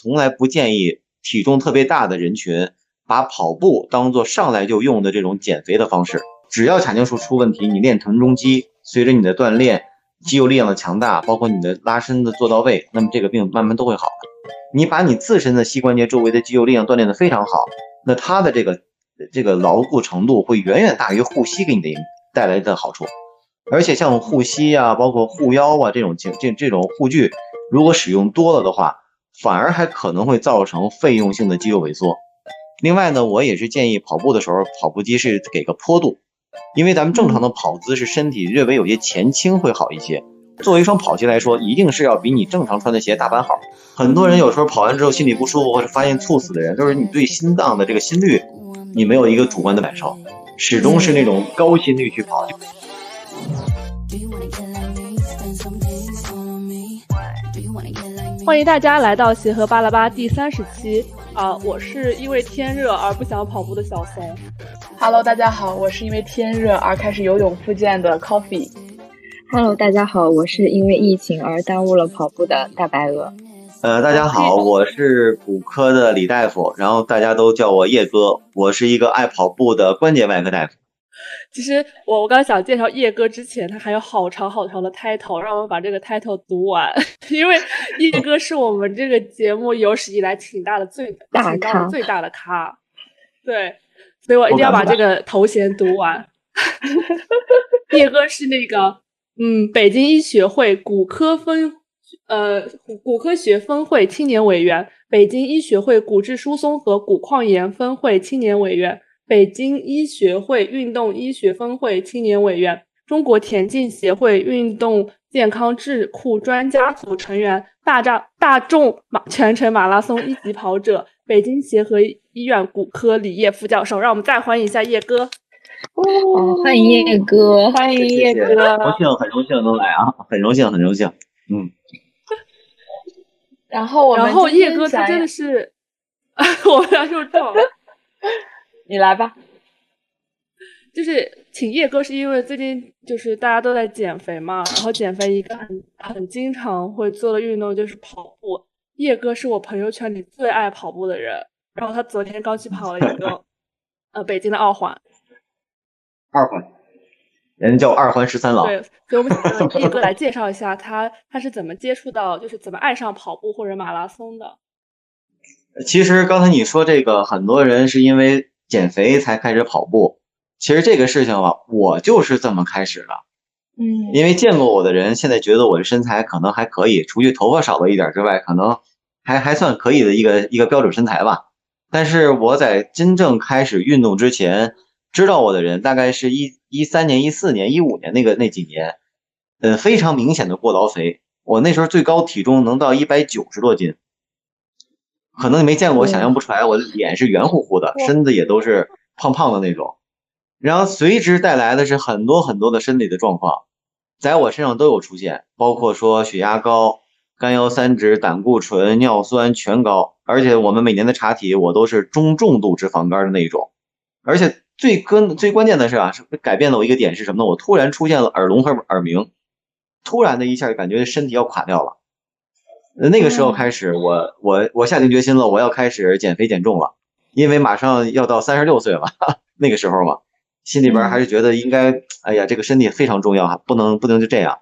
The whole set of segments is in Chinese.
从来不建议体重特别大的人群把跑步当做上来就用的这种减肥的方式。只要髂胫束出问题，你练臀中肌，随着你的锻炼，肌肉力量的强大，包括你的拉伸的做到位，那么这个病慢慢都会好。你把你自身的膝关节周围的肌肉力量锻炼得非常好，那它的这个这个牢固程度会远远大于护膝给你的带来的好处。而且像护膝啊，包括护腰啊这种情这这种护具，如果使用多了的话，反而还可能会造成费用性的肌肉萎缩。另外呢，我也是建议跑步的时候，跑步机是给个坡度，因为咱们正常的跑姿是身体略微有些前倾会好一些。作为一双跑鞋来说，一定是要比你正常穿的鞋大半好。很多人有时候跑完之后心里不舒服或者发现猝死的人，都是你对心脏的这个心率，你没有一个主观的感受，始终是那种高心率去跑。欢迎大家来到协和巴拉巴第三十期啊！我是因为天热而不想跑步的小松。Hello，大家好，我是因为天热而开始游泳复健的 Coffee。Hello，大家好，我是因为疫情而耽误了跑步的大白鹅。呃，大家好，我是骨科的李大夫，然后大家都叫我叶哥，我是一个爱跑步的关节外科大夫。其实我我刚想介绍叶哥之前，他还有好长好长的 title，让我们把这个 title 读完。因为叶哥是我们这个节目有史以来请大的最大咖，最大的咖。对，所以我一定要把这个头衔读完。叶哥是那个，嗯，北京医学会骨科分，呃，骨科学分会青年委员，北京医学会骨质疏松和骨矿炎分会青年委员。北京医学会运动医学分会青年委员，中国田径协会运动健康智库专家组成员，大丈大众马全程马拉松一级跑者，北京协和医院骨科李烨副教授。让我们再欢迎一下叶哥。哦，欢迎叶哥，欢迎叶哥，荣幸，很荣幸能来啊，很荣幸，很荣幸。嗯。然后，然后叶哥他真的是，我们俩就撞了。你来吧，就是请叶哥，是因为最近就是大家都在减肥嘛，然后减肥一个很很经常会做的运动就是跑步。叶哥是我朋友圈里最爱跑步的人，然后他昨天刚去跑了一个呃北京的二环。二环，人家叫二环十三郎。对，所以我们请叶哥来介绍一下他他是怎么接触到，就是怎么爱上跑步或者马拉松的。其实刚才你说这个，很多人是因为。减肥才开始跑步，其实这个事情啊，我就是这么开始的。嗯，因为见过我的人，现在觉得我的身材可能还可以，除去头发少了一点之外，可能还还算可以的一个一个标准身材吧。但是我在真正开始运动之前，知道我的人大概是一一三年、一四年、一五年那个那几年，呃，非常明显的过劳肥。我那时候最高体重能到一百九十多斤。可能你没见过，我想象不出来。我的脸是圆乎乎的，身子也都是胖胖的那种，然后随之带来的是很多很多的身体的状况，在我身上都有出现，包括说血压高、甘油三酯、胆固醇、尿酸全高，而且我们每年的查体，我都是中重度脂肪肝的那一种，而且最根最关键的是啊，是改变了我一个点是什么呢？我突然出现了耳聋和耳鸣，突然的一下感觉身体要垮掉了。那个时候开始，我我我下定决心了，我要开始减肥减重了，因为马上要到三十六岁了，那个时候嘛，心里边还是觉得应该，哎呀，这个身体非常重要哈，不能不能就这样。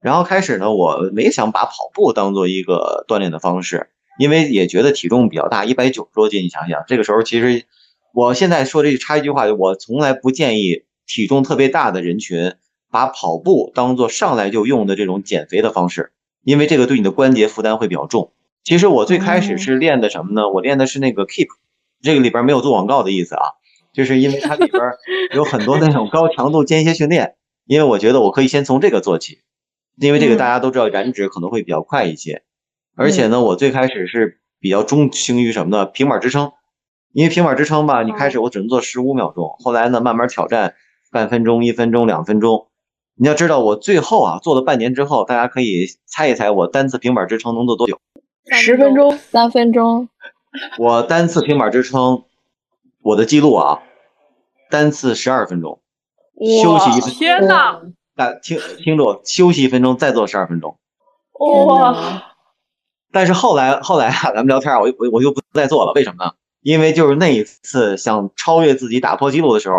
然后开始呢，我没想把跑步当做一个锻炼的方式，因为也觉得体重比较大，一百九十多斤，你想想，这个时候其实，我现在说这插一句话，我从来不建议体重特别大的人群把跑步当做上来就用的这种减肥的方式。因为这个对你的关节负担会比较重。其实我最开始是练的什么呢？我练的是那个 Keep，这个里边没有做广告的意思啊，就是因为它里边有很多那种高强度间歇训练。因为我觉得我可以先从这个做起，因为这个大家都知道燃脂可能会比较快一些。而且呢，我最开始是比较钟情于什么呢？平板支撑，因为平板支撑吧，你开始我只能做十五秒钟，后来呢慢慢挑战半分钟、一分钟、两分钟。你要知道，我最后啊做了半年之后，大家可以猜一猜我单次平板支撑能做多久？十分钟、三分钟。我单次平板支撑，我的记录啊，单次十二分钟，休息一分钟。天哪！大听听着，休息一分钟，再做十二分钟。哇！但是后来后来啊，咱们聊天，我我我就不再做了。为什么呢？因为就是那一次想超越自己、打破记录的时候，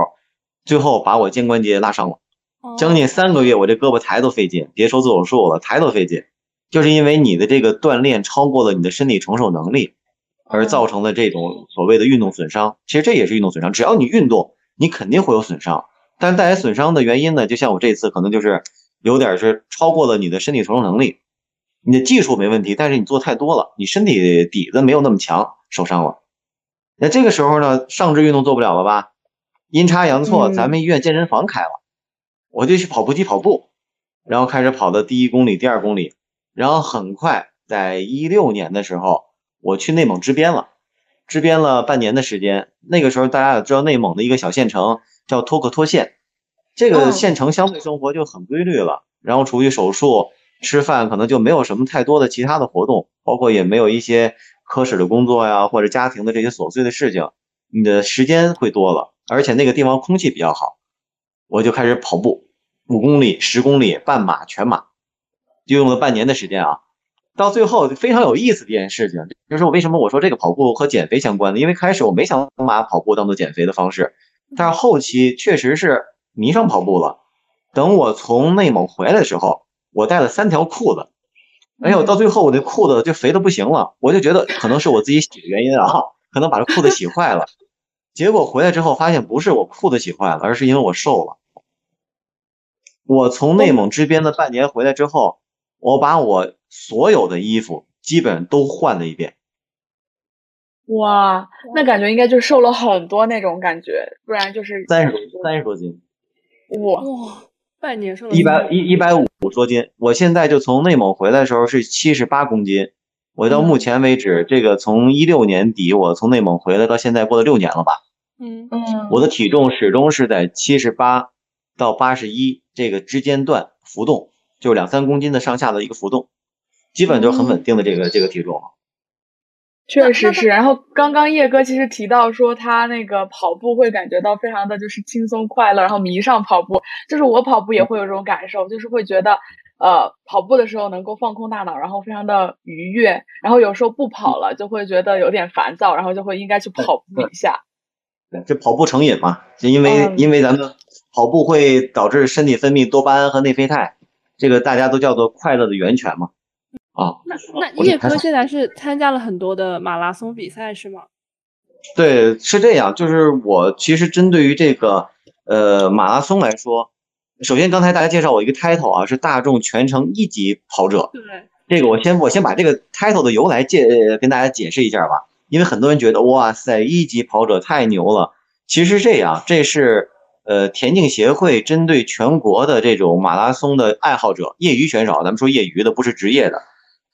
最后把我肩关节拉伤了，将近三个月，我这胳膊抬都费劲，别说做手术了，抬都费劲，就是因为你的这个锻炼超过了你的身体承受能力，而造成的这种所谓的运动损伤。其实这也是运动损伤，只要你运动，你肯定会有损伤。但带来损伤的原因呢，就像我这次可能就是有点是超过了你的身体承受能力。你的技术没问题，但是你做太多了，你身体底子没有那么强，受伤了。那这个时候呢，上肢运动做不了了吧？阴差阳错，咱们医院健身房开了，我就去跑步机跑步，然后开始跑的第一公里、第二公里，然后很快，在一六年的时候，我去内蒙支边了，支边了半年的时间。那个时候大家也知道，内蒙的一个小县城叫托克托县，这个县城相对生活就很规律了，然后除去手术。吃饭可能就没有什么太多的其他的活动，包括也没有一些科室的工作呀，或者家庭的这些琐碎的事情，你的时间会多了，而且那个地方空气比较好，我就开始跑步，五公里、十公里、半马、全马，就用了半年的时间啊。到最后非常有意思的一件事情，就是我为什么我说这个跑步和减肥相关呢？因为开始我没想把跑步当做减肥的方式，但是后期确实是迷上跑步了。等我从内蒙回来的时候。我带了三条裤子，哎呦，到最后我那裤子就肥的不行了，我就觉得可能是我自己洗的原因啊，可能把这裤子洗坏了。结果回来之后发现不是我裤子洗坏了，而是因为我瘦了。我从内蒙支边的半年回来之后，我把我所有的衣服基本都换了一遍。哇，那感觉应该就瘦了很多那种感觉，不然就是三十多三十多斤。哇哇。半年瘦了一百一一百五多斤，我现在就从内蒙回来的时候是七十八公斤，我到目前为止，这个从一六年底我从内蒙回来到现在过了六年了吧？嗯嗯，我的体重始终是在七十八到八十一这个之间段浮动，就是两三公斤的上下的一个浮动，基本就很稳定的这个这个体重。确实是，然后刚刚叶哥其实提到说他那个跑步会感觉到非常的就是轻松快乐，然后迷上跑步，就是我跑步也会有这种感受，就是会觉得呃跑步的时候能够放空大脑，然后非常的愉悦，然后有时候不跑了就会觉得有点烦躁，然后就会应该去跑步一下。对，这跑步成瘾嘛，就因为因为咱们跑步会导致身体分泌多巴胺和内啡肽，这个大家都叫做快乐的源泉嘛。啊，那那叶哥现在是参加了很多的马拉松比赛是吗？对，是这样。就是我其实针对于这个呃马拉松来说，首先刚才大家介绍我一个 title 啊，是大众全程一级跑者。对，这个我先我先把这个 title 的由来介跟大家解释一下吧，因为很多人觉得哇塞一级跑者太牛了。其实这样，这是呃田径协会针对全国的这种马拉松的爱好者、业余选手，咱们说业余的不是职业的。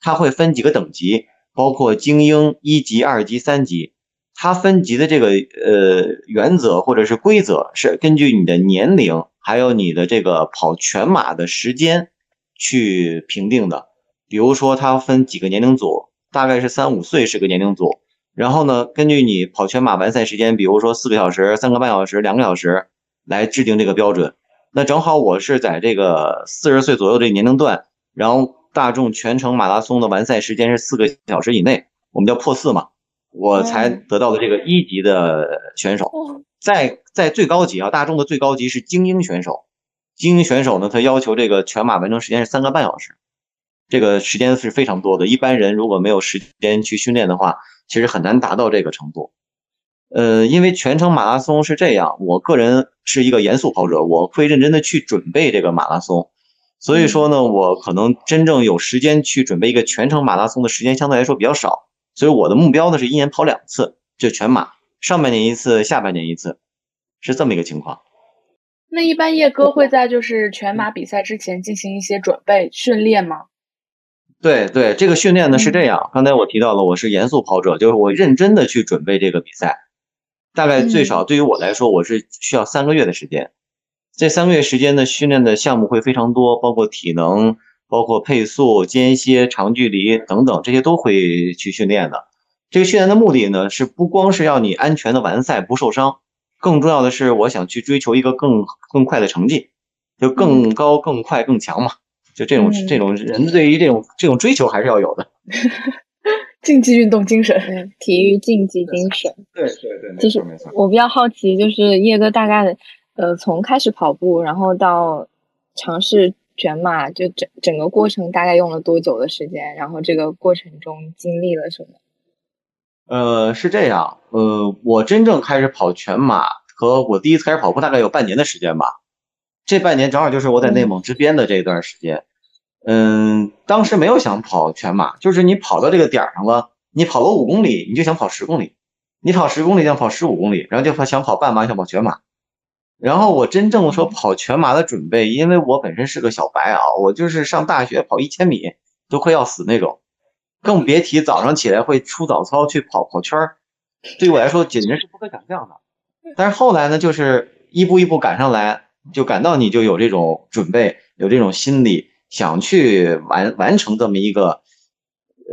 它会分几个等级，包括精英一级、二级、三级。它分级的这个呃原则或者是规则是根据你的年龄，还有你的这个跑全马的时间去评定的。比如说，它分几个年龄组，大概是三五岁是个年龄组。然后呢，根据你跑全马完赛时间，比如说四个小时、三个半小时、两个小时，来制定这个标准。那正好我是在这个四十岁左右这年龄段，然后。大众全程马拉松的完赛时间是四个小时以内，我们叫破四嘛，我才得到的这个一级的选手。在在最高级啊，大众的最高级是精英选手。精英选手呢，他要求这个全马完成时间是三个半小时，这个时间是非常多的。一般人如果没有时间去训练的话，其实很难达到这个程度。呃，因为全程马拉松是这样，我个人是一个严肃跑者，我会认真的去准备这个马拉松。所以说呢，我可能真正有时间去准备一个全程马拉松的时间相对来说比较少，所以我的目标呢是一年跑两次，就全马，上半年一次，下半年一次，是这么一个情况。那一般叶哥会在就是全马比赛之前进行一些准备训练吗？对对，这个训练呢是这样，刚才我提到了，我是严肃跑者，就是我认真的去准备这个比赛，大概最少对于我来说，我是需要三个月的时间。这三个月时间的训练的项目会非常多，包括体能、包括配速、间歇、长距离等等，这些都会去训练的。这个训练的目的呢，是不光是要你安全的完赛不受伤，更重要的是我想去追求一个更更快的成绩，就更高、更快、更强嘛。就这种这种人对于这种这种追求还是要有的。竞技运动精神，体育竞技精神。对对对，就是我比较好奇，就是叶哥大概呃从开始跑步，然后到尝试全马，就整整个过程大概用了多久的时间？然后这个过程中经历了什么？呃，是这样，呃，我真正开始跑全马和我第一次开始跑步大概有半年的时间吧。这半年正好就是我在内蒙之边的这一段时间。嗯，当时没有想跑全马，就是你跑到这个点儿上了，你跑了五公里，你就想跑十公里；你跑十公里想跑十五公里，然后就想跑半马，想跑全马。然后我真正说跑全马的准备，因为我本身是个小白啊，我就是上大学跑一千米都快要死那种，更别提早上起来会出早操去跑跑圈儿，对我来说简直是不可想象的。但是后来呢，就是一步一步赶上来，就赶到你就有这种准备，有这种心理。想去完完成这么一个，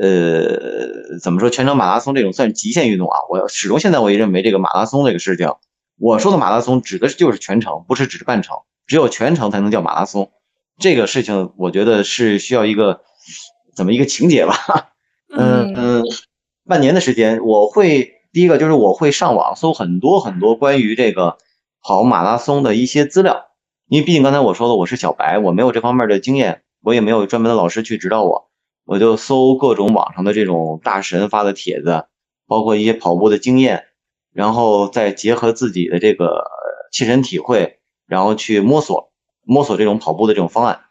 呃，怎么说全程马拉松这种算是极限运动啊？我始终现在我也认为这个马拉松这个事情，我说的马拉松指的就是全程，不是只是半程，只有全程才能叫马拉松。这个事情我觉得是需要一个怎么一个情节吧？嗯嗯，半年的时间，我会第一个就是我会上网搜很多很多关于这个跑马拉松的一些资料，因为毕竟刚才我说了我是小白，我没有这方面的经验。我也没有专门的老师去指导我，我就搜各种网上的这种大神发的帖子，包括一些跑步的经验，然后再结合自己的这个切身体会，然后去摸索摸索这种跑步的这种方案。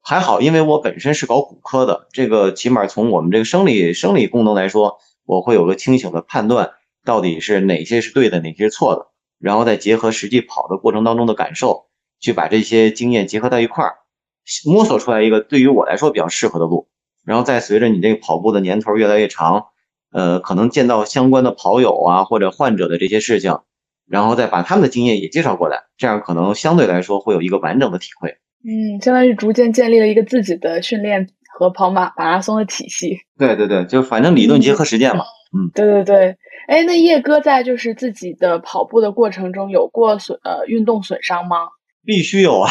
还好，因为我本身是搞骨科的，这个起码从我们这个生理生理功能来说，我会有个清醒的判断，到底是哪些是对的，哪些是错的，然后再结合实际跑的过程当中的感受，去把这些经验结合到一块儿。摸索出来一个对于我来说比较适合的路，然后再随着你这个跑步的年头越来越长，呃，可能见到相关的跑友啊或者患者的这些事情，然后再把他们的经验也介绍过来，这样可能相对来说会有一个完整的体会。嗯，相当于逐渐建立了一个自己的训练和跑马马拉松的体系。对对对，就反正理论结合实践嘛。嗯，对对对。哎，那叶哥在就是自己的跑步的过程中有过损呃运动损伤吗？必须有啊！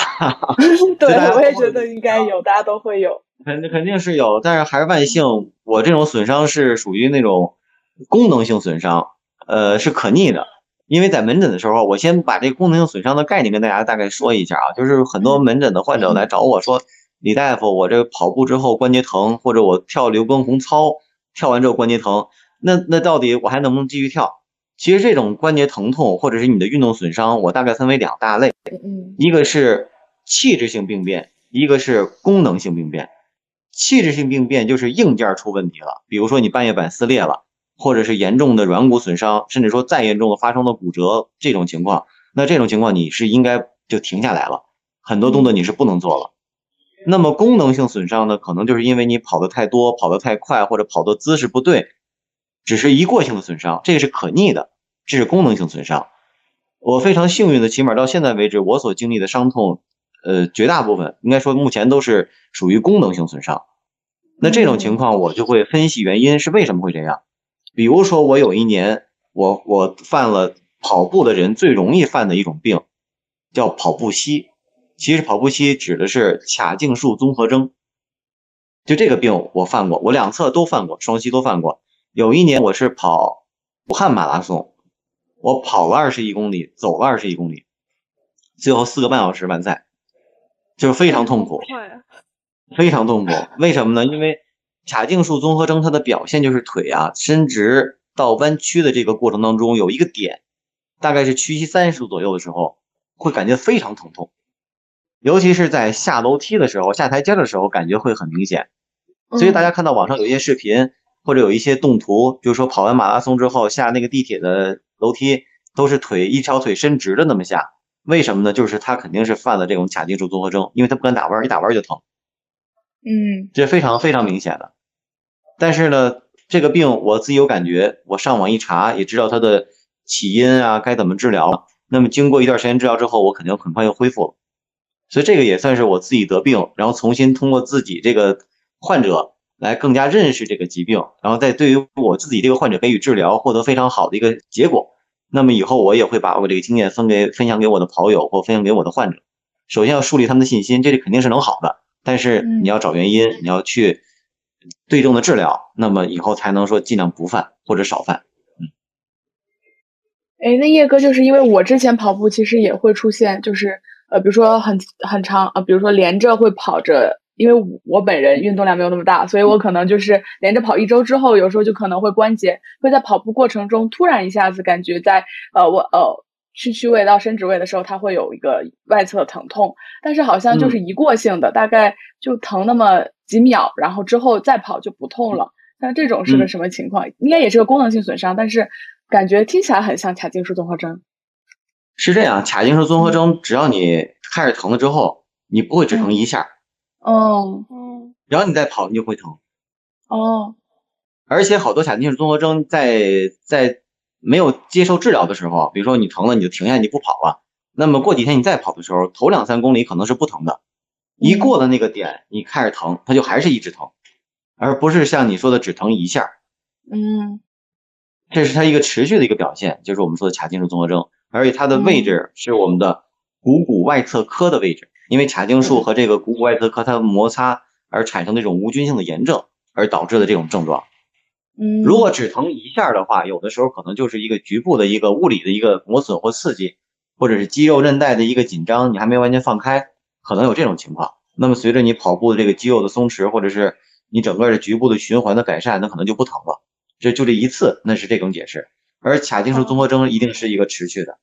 对，我也觉得应该有，大家都会有。肯肯定是有，但是还是万幸，我这种损伤是属于那种功能性损伤，呃，是可逆的。因为在门诊的时候，我先把这个功能性损伤的概念跟大家大概说一下啊，就是很多门诊的患者来找我说，李大夫，我这跑步之后关节疼，或者我跳刘畊宏操跳完之后关节疼，那那到底我还能不能继续跳？其实这种关节疼痛或者是你的运动损伤，我大概分为两大类，一个是器质性病变，一个是功能性病变。器质性病变就是硬件出问题了，比如说你半月板撕裂了，或者是严重的软骨损伤，甚至说再严重的发生了骨折这种情况，那这种情况你是应该就停下来了，很多动作你是不能做了。那么功能性损伤呢，可能就是因为你跑得太多、跑得太快，或者跑的姿势不对，只是一过性的损伤，这个是可逆的。这是功能性损伤，我非常幸运的，起码到现在为止，我所经历的伤痛，呃，绝大部分应该说目前都是属于功能性损伤。那这种情况，我就会分析原因是为什么会这样。比如说，我有一年，我我犯了跑步的人最容易犯的一种病，叫跑步膝。其实跑步膝指的是髂胫束综合征，就这个病我犯过，我两侧都犯过，双膝都犯过。有一年我是跑。武汉马拉松，我跑了二十一公里，走了二十一公里，最后四个半小时完赛，就是非常痛苦，非常痛苦。为什么呢？因为髂胫束综合征它的表现就是腿啊伸直到弯曲的这个过程当中有一个点，大概是屈膝三十度左右的时候，会感觉非常疼痛，尤其是在下楼梯的时候、下台阶的时候，感觉会很明显。所以大家看到网上有一些视频。或者有一些动图，就是说跑完马拉松之后下那个地铁的楼梯，都是腿一条腿伸直的那么下，为什么呢？就是他肯定是犯了这种髂胫束综合征，因为他不敢打弯，一打弯就疼。嗯，这非常非常明显的。但是呢，这个病我自己有感觉，我上网一查也知道它的起因啊，该怎么治疗。那么经过一段时间治疗之后，我肯定很快又恢复了。所以这个也算是我自己得病，然后重新通过自己这个患者。来更加认识这个疾病，然后再对于我自己这个患者给予治疗，获得非常好的一个结果。那么以后我也会把我这个经验分给分享给我的跑友或分享给我的患者。首先要树立他们的信心，这里肯定是能好的，但是你要找原因，你要去对症的治疗，那么以后才能说尽量不犯或者少犯。嗯，哎，那叶哥就是因为我之前跑步其实也会出现，就是呃，比如说很很长呃，比如说连着会跑着，因为我本人运动量没有那么大，所以我可能就是连着跑一周之后，有时候就可能会关节会在跑步过程中突然一下子感觉在呃我呃。屈曲位到伸直位的时候，它会有一个外侧疼痛，但是好像就是一过性的，大概就疼那么几秒，然后之后再跑就不痛了。像这种是个什么情况？应该也是个功能性损伤，但是感觉听起来很像髂胫束综合征。是这样，髂胫束综合征，只要你开始疼了之后，你不会只疼一下。哦，嗯，然后你再跑，你就会疼。哦，而且好多髂胫束综合征在在。没有接受治疗的时候，比如说你疼了，你就停下，你不跑了。那么过几天你再跑的时候，头两三公里可能是不疼的，一过了那个点，你开始疼，它就还是一直疼，而不是像你说的只疼一下。嗯，这是它一个持续的一个表现，就是我们说的髂胫束综合征，而且它的位置是我们的股骨外侧髁的位置，因为髂胫束和这个股骨外侧髁它摩擦而产生的这种无菌性的炎症而导致的这种症状。嗯，如果只疼一下的话，有的时候可能就是一个局部的一个物理的一个磨损或刺激，或者是肌肉韧带的一个紧张，你还没完全放开，可能有这种情况。那么随着你跑步的这个肌肉的松弛，或者是你整个的局部的循环的改善，那可能就不疼了。这就这一次，那是这种解释。而髂胫束综合征一定是一个持续的。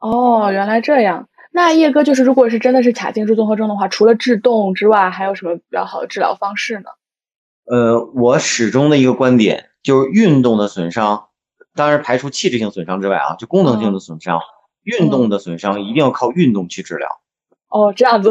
哦，原来这样。那叶哥就是，如果是真的是髂胫束综合征的话，除了制动之外，还有什么比较好的治疗方式呢？呃，我始终的一个观点就是，运动的损伤，当然排除器质性损伤之外啊，就功能性的损伤，运动的损伤一定要靠运动去治疗。哦，这样子。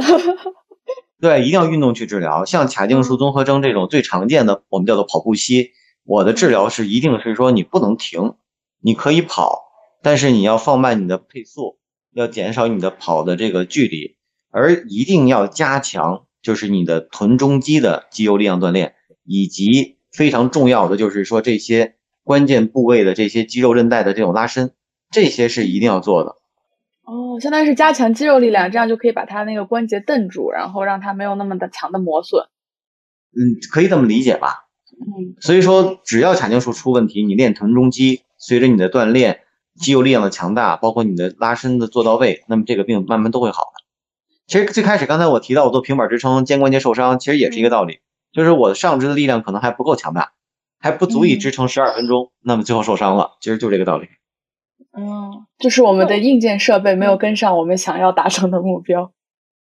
对，一定要运动去治疗。像髂胫束综合征这种最常见的，我们叫做跑步膝，我的治疗是一定是说你不能停，你可以跑，但是你要放慢你的配速，要减少你的跑的这个距离，而一定要加强就是你的臀中肌的肌肉力量锻炼。以及非常重要的就是说这些关键部位的这些肌肉韧带的这种拉伸，这些是一定要做的。哦，相当于是加强肌肉力量，这样就可以把它那个关节蹬住，然后让它没有那么的强的磨损。嗯，可以这么理解吧？嗯，所以说只要髂胫束出问题，你练臀中肌，随着你的锻炼，肌肉力量的强大，包括你的拉伸的做到位，那么这个病慢慢都会好的。其实最开始刚才我提到我做平板支撑肩关节受伤，其实也是一个道理。就是我的上肢的力量可能还不够强大，还不足以支撑十二分钟，那么最后受伤了。其实就这个道理。嗯，就是我们的硬件设备没有跟上我们想要达成的目标。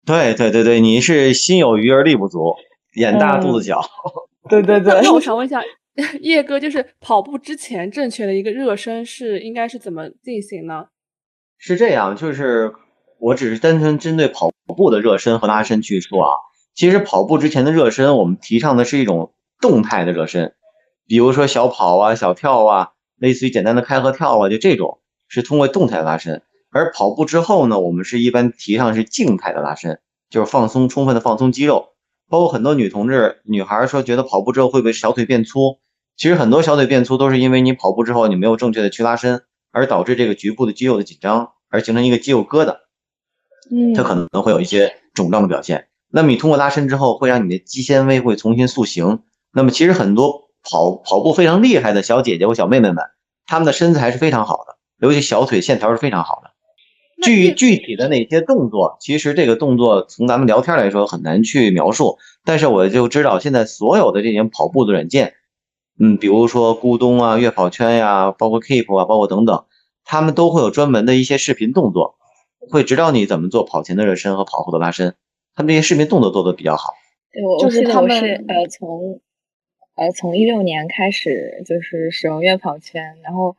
对对对对，你是心有余而力不足，眼大肚子小。对对对。那我想问一下，叶哥，就是跑步之前正确的一个热身是应该是怎么进行呢？是这样，就是我只是单纯针对跑步的热身和拉伸去说啊。其实跑步之前的热身，我们提倡的是一种动态的热身，比如说小跑啊、小跳啊，类似于简单的开合跳啊，就这种是通过动态拉伸。而跑步之后呢，我们是一般提倡是静态的拉伸，就是放松，充分的放松肌肉。包括很多女同志、女孩说觉得跑步之后会不会小腿变粗？其实很多小腿变粗都是因为你跑步之后你没有正确的去拉伸，而导致这个局部的肌肉的紧张，而形成一个肌肉疙瘩。嗯，它可能会有一些肿胀的表现。那么你通过拉伸之后，会让你的肌纤维会重新塑形。那么其实很多跑跑步非常厉害的小姐姐或小妹妹们，她们的身材是非常好的，尤其小腿线条是非常好的。具具体的哪些动作，其实这个动作从咱们聊天来说很难去描述。但是我就知道现在所有的这些跑步的软件，嗯，比如说咕咚啊、悦跑圈呀，包括 Keep 啊，包括等等，他们都会有专门的一些视频动作，会指导你怎么做跑前的热身和跑后的拉伸。他们这些视频动作做的比较好。对，我我记得我是呃从呃从一六年开始就是使用悦跑圈，然后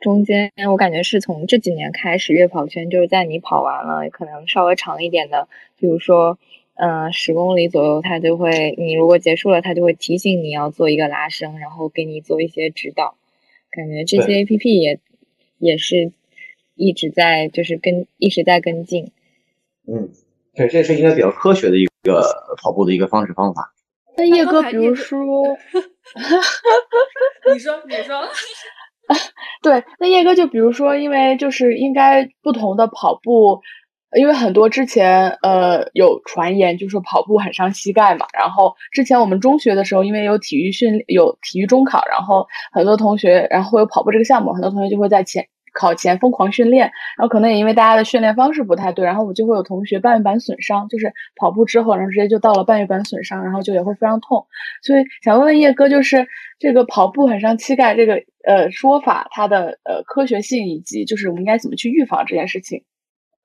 中间我感觉是从这几年开始，悦跑圈就是在你跑完了可能稍微长一点的，比如说嗯十公里左右，它就会你如果结束了，它就会提醒你要做一个拉伸，然后给你做一些指导。感觉这些 A P P 也也是一直在就是跟一直在跟进。嗯。对，这是应该比较科学的一个跑步的一个方式方法。那叶哥，比如说，你说，你说，对，那叶哥就比如说，因为就是应该不同的跑步因为很多之前呃有传言，就说跑步很伤膝盖嘛。然后之前我们中学的时候，因为有体育训有体育中考，然后很多同学，然后会有跑步这个项目，很多同学就会在前考前疯狂训练。然后可能也因为大家的训练方式不太对，然后我就会有同学半月板损伤，就是跑步之后，然后直接就到了半月板损伤，然后就也会非常痛。所以想问问叶哥，就是这个跑步很伤膝盖这个呃说法，它的呃科学性以及就是我们应该怎么去预防这件事情。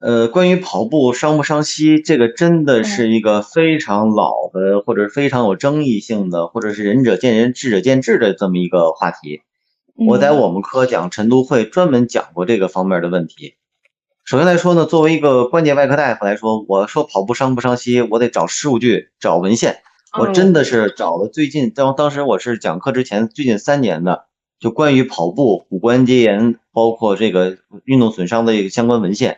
呃，关于跑步伤不伤膝，这个真的是一个非常老的，或者非常有争议性的，或者是仁者见仁，智者见智的这么一个话题。我在我们科讲晨读会专门讲过这个方面的问题。首先来说呢，作为一个关节外科大夫来说，我说跑步伤不伤膝，我得找数据、找文献。我真的是找了最近当当时我是讲课之前最近三年的，就关于跑步骨关节炎，包括这个运动损伤的一个相关文献。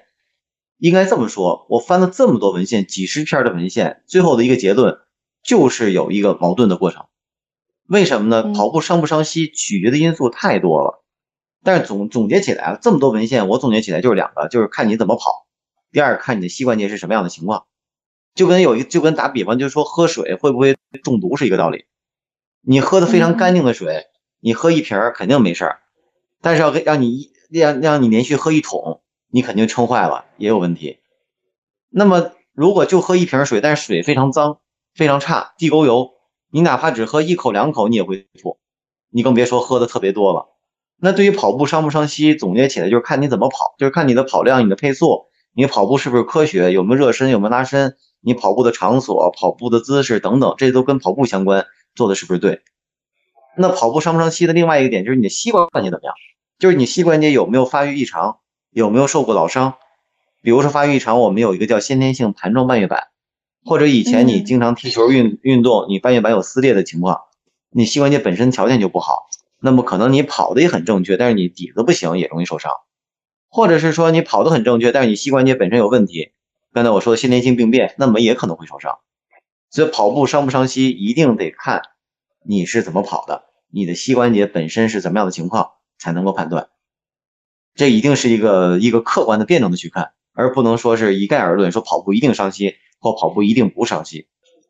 应该这么说，我翻了这么多文献，几十篇的文献，最后的一个结论就是有一个矛盾的过程。为什么呢？跑步伤不伤膝，取决的因素太多了。但是总总结起来，这么多文献，我总结起来就是两个，就是看你怎么跑，第二看你的膝关节是什么样的情况。就跟有一就跟打比方，就是说喝水会不会中毒是一个道理。你喝的非常干净的水，你喝一瓶肯定没事儿，但是要让你一让让你连续喝一桶。你肯定撑坏了，也有问题。那么，如果就喝一瓶水，但是水非常脏、非常差，地沟油，你哪怕只喝一口两口，你也会吐。你更别说喝的特别多了。那对于跑步伤不伤膝，总结起来就是看你怎么跑，就是看你的跑量、你的配速，你跑步是不是科学，有没有热身，有没有拉伸，你跑步的场所、跑步的姿势等等，这都跟跑步相关，做的是不是对？那跑步伤不伤膝的另外一个点就是你的膝关节怎么样，就是你膝关节有没有发育异常。有没有受过老伤？比如说发育异常，我们有一个叫先天性盘状半月板，或者以前你经常踢球运运动，你半月板有撕裂的情况，你膝关节本身条件就不好，那么可能你跑的也很正确，但是你底子不行，也容易受伤。或者是说你跑的很正确，但是你膝关节本身有问题，刚才我说的先天性病变，那么也可能会受伤。所以跑步伤不伤膝，一定得看你是怎么跑的，你的膝关节本身是怎么样的情况，才能够判断。这一定是一个一个客观的辩证的去看，而不能说是一概而论，说跑步一定伤膝或跑步一定不伤膝。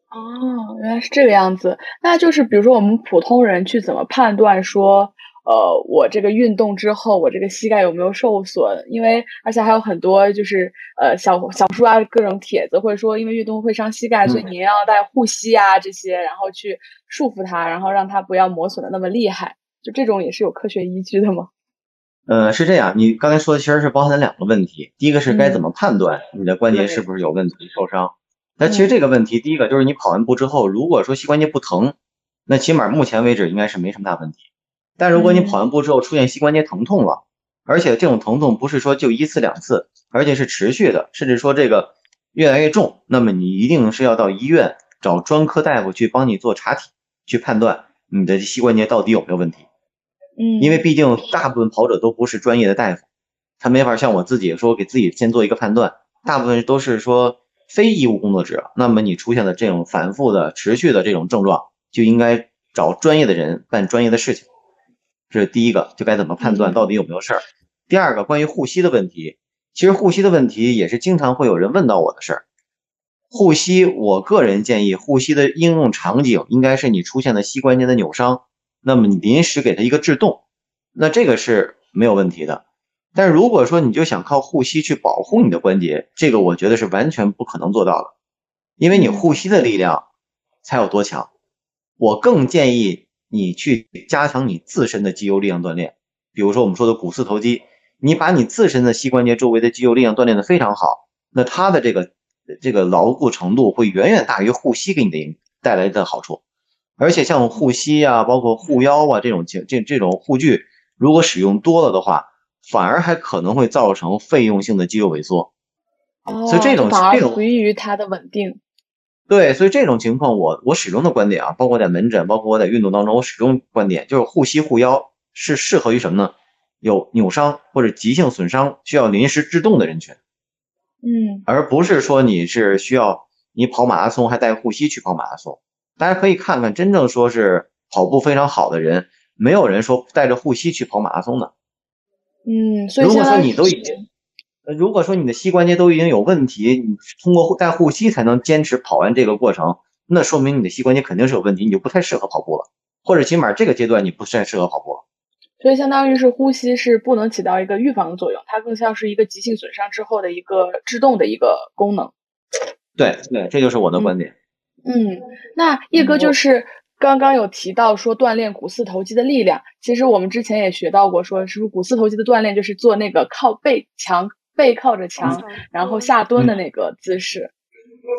哦，原来是这个样子。那就是比如说我们普通人去怎么判断说，呃，我这个运动之后我这个膝盖有没有受损？因为而且还有很多就是呃小小书啊各种帖子会说，因为运动会伤膝盖，所以你要带护膝啊这些，然后去束缚它，然后让它不要磨损的那么厉害。就这种也是有科学依据的吗？呃，是这样，你刚才说的其实是包含两个问题。第一个是该怎么判断你的关节是不是有问题受伤？那其实这个问题，第一个就是你跑完步之后，如果说膝关节不疼，那起码目前为止应该是没什么大问题。但如果你跑完步之后出现膝关节疼痛了，而且这种疼痛不是说就一次两次，而且是持续的，甚至说这个越来越重，那么你一定是要到医院找专科大夫去帮你做查体，去判断你的膝关节到底有没有问题。嗯，因为毕竟大部分跑者都不是专业的大夫，他没法像我自己说给自己先做一个判断。大部分都是说非医务工作者，那么你出现的这种反复的、持续的这种症状，就应该找专业的人办专业的事情。这是第一个，就该怎么判断到底有没有事儿。第二个，关于护膝的问题，其实护膝的问题也是经常会有人问到我的事儿。护膝，我个人建议护膝的应用场景应该是你出现的膝关节的扭伤。那么你临时给它一个制动，那这个是没有问题的。但如果说你就想靠护膝去保护你的关节，这个我觉得是完全不可能做到的，因为你护膝的力量才有多强。我更建议你去加强你自身的肌肉力量锻炼，比如说我们说的股四头肌，你把你自身的膝关节周围的肌肉力量锻炼的非常好，那它的这个这个牢固程度会远远大于护膝给你的带来的好处。而且像护膝啊，包括护腰啊这种这这这种护具，如果使用多了的话，反而还可能会造成费用性的肌肉萎缩。哦，所以这种这种不利于它的稳定。对，所以这种情况，我我始终的观点啊，包括在门诊，包括我在运动当中，我始终观点就是护膝护腰是适合于什么呢？有扭伤或者急性损伤需要临时制动的人群。嗯，而不是说你是需要你跑马拉松还带护膝去跑马拉松。大家可以看看，真正说是跑步非常好的人，没有人说带着护膝去跑马拉松的。嗯，所以如果说你都已经呃，如果说你的膝关节都已经有问题，你通过带护膝才能坚持跑完这个过程，那说明你的膝关节肯定是有问题，你就不太适合跑步了，或者起码这个阶段你不太适合跑步了。所以相当于是呼吸是不能起到一个预防的作用，它更像是一个急性损伤之后的一个制动的一个功能。对对，这就是我的观点。嗯，那叶哥就是刚刚有提到说锻炼股四头肌的力量，其实我们之前也学到过，说是不是股四头肌的锻炼就是做那个靠背墙背靠着墙，然后下蹲的那个姿势。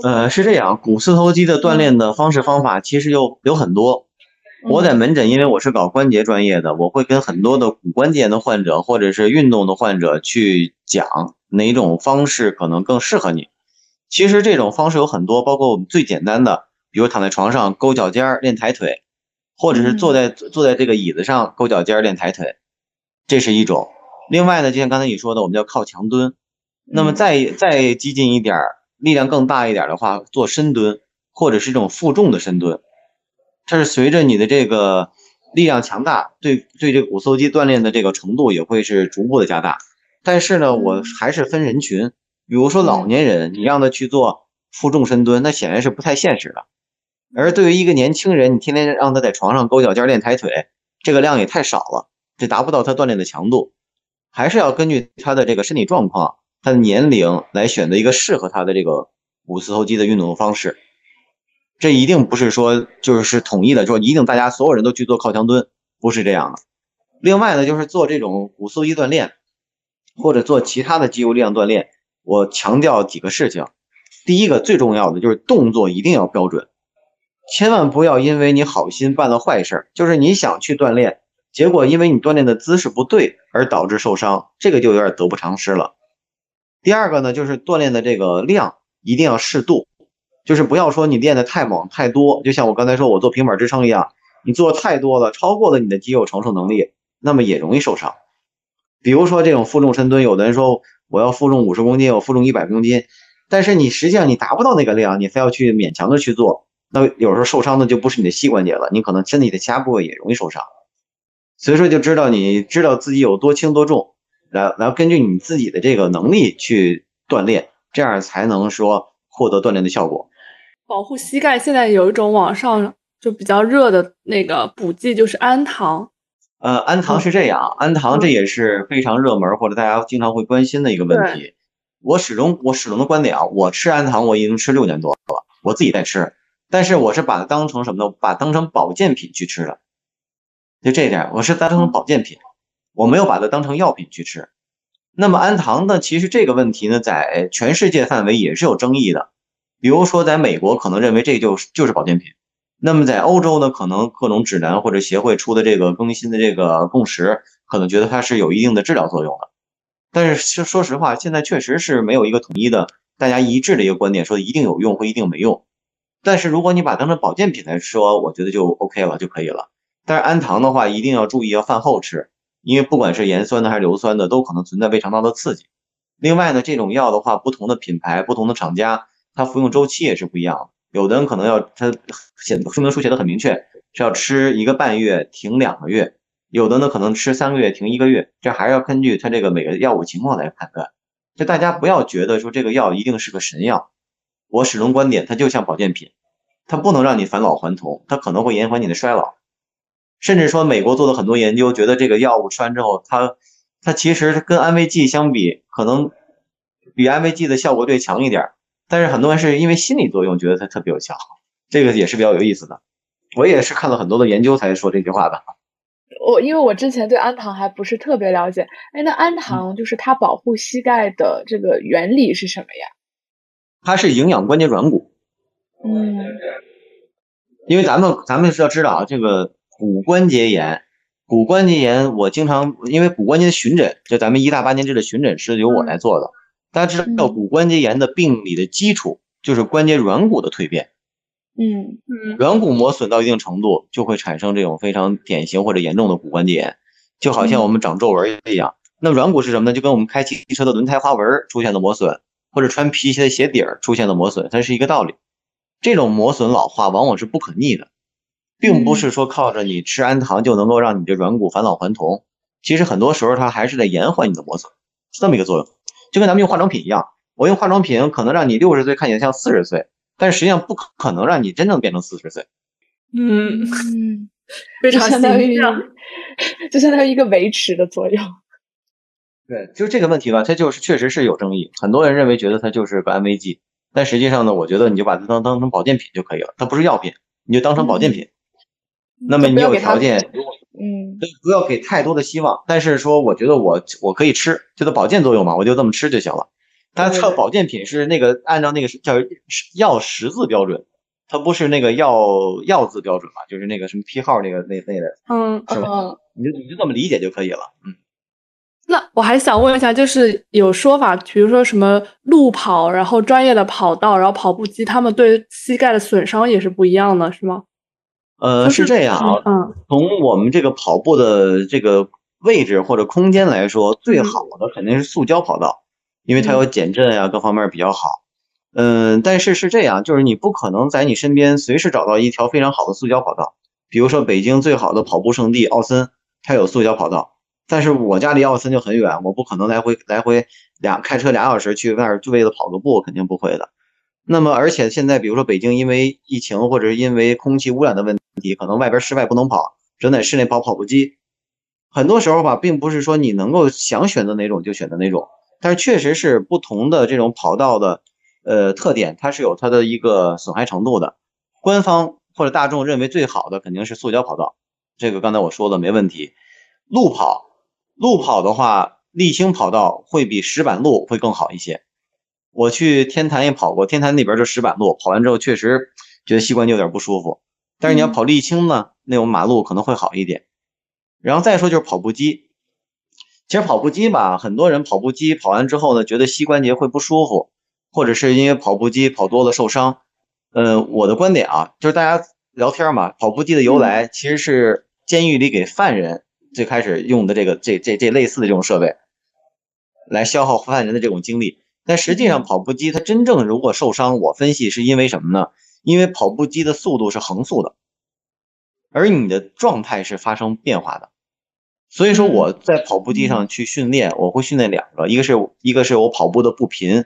呃，是这样，股四头肌的锻炼的方式方法其实有有很多。我在门诊，因为我是搞关节专业的，我会跟很多的骨关节炎的患者或者是运动的患者去讲哪种方式可能更适合你。其实这种方式有很多，包括我们最简单的，比如躺在床上勾脚尖练抬腿，或者是坐在坐在这个椅子上勾脚尖练抬腿，这是一种。另外呢，就像刚才你说的，我们叫靠墙蹲。那么再再激进一点，力量更大一点的话，做深蹲，或者是这种负重的深蹲。它是随着你的这个力量强大，对对这个股四头肌锻炼的这个程度也会是逐步的加大。但是呢，我还是分人群，比如说老年人，你让他去做负重深蹲，那显然是不太现实的。而对于一个年轻人，你天天让他在床上勾脚尖练抬腿，这个量也太少了，这达不到他锻炼的强度。还是要根据他的这个身体状况、他的年龄来选择一个适合他的这个股四头肌的运动方式。这一定不是说就是统一的，说一定大家所有人都去做靠墙蹲，不是这样的。另外呢，就是做这种股四头肌锻炼，或者做其他的肌肉力量锻炼，我强调几个事情。第一个最重要的就是动作一定要标准，千万不要因为你好心办了坏事，就是你想去锻炼，结果因为你锻炼的姿势不对而导致受伤，这个就有点得不偿失了。第二个呢，就是锻炼的这个量一定要适度。就是不要说你练的太猛太多，就像我刚才说我做平板支撑一样，你做太多了，超过了你的肌肉承受能力，那么也容易受伤。比如说这种负重深蹲，有的人说我要负重五十公斤，我负重一百公斤，但是你实际上你达不到那个量，你非要去勉强的去做，那有时候受伤的就不是你的膝关节了，你可能身体的其他部位也容易受伤。所以说就知道你知道自己有多轻多重，然然后根据你自己的这个能力去锻炼，这样才能说获得锻炼的效果。保护膝盖，现在有一种网上就比较热的那个补剂，就是氨糖。呃，氨糖是这样，氨糖这也是非常热门或者大家经常会关心的一个问题。我始终我始终的观点啊，我吃氨糖我已经吃六年多了，我自己在吃，但是我是把它当成什么呢？把当成保健品去吃的。就这一点，我是当成保健品，我没有把它当成药品去吃。那么氨糖呢？其实这个问题呢，在全世界范围也是有争议的。比如说，在美国可能认为这就是就是保健品，那么在欧洲呢，可能各种指南或者协会出的这个更新的这个共识，可能觉得它是有一定的治疗作用的。但是说说实话，现在确实是没有一个统一的、大家一致的一个观点，说一定有用或一定没用。但是如果你把它当成保健品来说，我觉得就 OK 了就可以了。但是氨糖的话，一定要注意要饭后吃，因为不管是盐酸的还是硫酸的，都可能存在胃肠道的刺激。另外呢，这种药的话，不同的品牌、不同的厂家。它服用周期也是不一样的，有的人可能要它写说明书写的很明确，是要吃一个半月停两个月，有的呢可能吃三个月停一个月，这还是要根据它这个每个药物情况来判断。就大家不要觉得说这个药一定是个神药，我始终观点它就像保健品，它不能让你返老还童，它可能会延缓你的衰老。甚至说美国做的很多研究，觉得这个药物吃完之后，它它其实跟安慰剂相比，可能比安慰剂的效果略强一点。但是很多人是因为心理作用觉得它特别有效，这个也是比较有意思的。我也是看了很多的研究才说这句话的。我因为我之前对氨糖还不是特别了解，哎，那氨糖就是它保护膝盖的这个原理是什么呀？它是营养关节软骨。嗯。因为咱们咱们是要知道啊，这个骨关节炎，骨关节炎我经常因为骨关节的巡诊，就咱们一大八年制的巡诊是由我来做的。大家知道骨关节炎的病理的基础就是关节软骨的蜕变，嗯嗯，软骨磨损到一定程度就会产生这种非常典型或者严重的骨关节炎，就好像我们长皱纹一样。那软骨是什么呢？就跟我们开汽车的轮胎花纹出现的磨损，或者穿皮鞋的鞋底儿出现的磨损，它是一个道理。这种磨损老化往往是不可逆的，并不是说靠着你吃氨糖就能够让你的软骨返老还童。其实很多时候它还是在延缓你的磨损，是这么一个作用。就跟咱们用化妆品一样，我用化妆品可能让你六十岁看起来像四十岁，但实际上不可能让你真正变成四十岁。嗯嗯，非常相当于就相当于一个维持的作用。对，就这个问题吧，它就是确实是有争议。很多人认为觉得它就是个安慰剂，但实际上呢，我觉得你就把它当当成保健品就可以了，它不是药品，你就当成保健品。那么你有条件，嗯，不要给太多的希望。但是说，我觉得我我可以吃，就它保健作用嘛，我就这么吃就行了。它测保健品是那个按照那个叫药识字标准，它不是那个药药字标准嘛，就是那个什么批号那个那那的，嗯，是吧？你就你就这么理解就可以了，嗯。那我还想问一下，就是有说法，比如说什么路跑，然后专业的跑道，然后跑步机，他们对膝盖的损伤也是不一样的，是吗？呃，是这样啊，嗯，从我们这个跑步的这个位置或者空间来说，最好的肯定是塑胶跑道，因为它有减震呀，各方面比较好。嗯，但是是这样，就是你不可能在你身边随时找到一条非常好的塑胶跑道，比如说北京最好的跑步圣地奥森，它有塑胶跑道。但是我家离奥森就很远，我不可能来回来回俩开车俩小时去那儿就为了跑个步，肯定不会的。那么，而且现在比如说北京因为疫情或者是因为空气污染的问题，可能外边室外不能跑，只能在室内跑跑步机。很多时候吧，并不是说你能够想选择哪种就选择哪种，但是确实是不同的这种跑道的呃特点，它是有它的一个损害程度的。官方或者大众认为最好的肯定是塑胶跑道，这个刚才我说的没问题。路跑。路跑的话，沥青跑道会比石板路会更好一些。我去天坛也跑过，天坛那边就石板路，跑完之后确实觉得膝关节有点不舒服。但是你要跑沥青呢，那种马路可能会好一点。然后再说就是跑步机，其实跑步机吧，很多人跑步机跑完之后呢，觉得膝关节会不舒服，或者是因为跑步机跑多了受伤。呃，我的观点啊，就是大家聊天嘛，跑步机的由来其实是监狱里给犯人。最开始用的这个这这这类似的这种设备，来消耗犯人的这种精力，但实际上跑步机它真正如果受伤，我分析是因为什么呢？因为跑步机的速度是横速的，而你的状态是发生变化的。所以说我在跑步机上去训练，我会训练两个，一个是一个是我跑步的步频，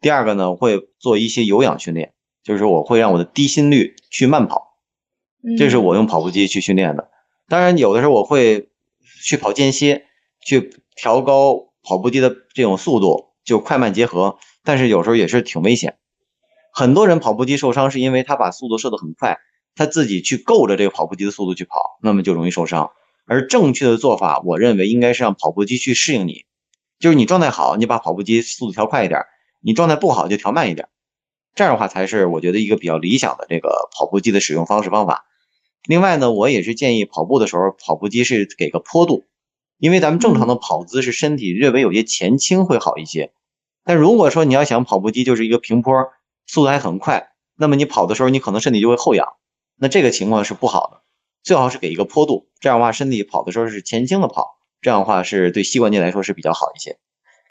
第二个呢会做一些有氧训练，就是我会让我的低心率去慢跑，这是我用跑步机去训练的。当然有的时候我会。去跑间歇，去调高跑步机的这种速度，就快慢结合。但是有时候也是挺危险。很多人跑步机受伤是因为他把速度设得很快，他自己去够着这个跑步机的速度去跑，那么就容易受伤。而正确的做法，我认为应该是让跑步机去适应你，就是你状态好，你把跑步机速度调快一点；你状态不好就调慢一点。这样的话才是我觉得一个比较理想的这个跑步机的使用方式方法。另外呢，我也是建议跑步的时候，跑步机是给个坡度，因为咱们正常的跑姿是身体略微有些前倾会好一些。但如果说你要想跑步机就是一个平坡，速度还很快，那么你跑的时候你可能身体就会后仰，那这个情况是不好的。最好是给一个坡度，这样的话身体跑的时候是前倾的跑，这样的话是对膝关节来说是比较好一些。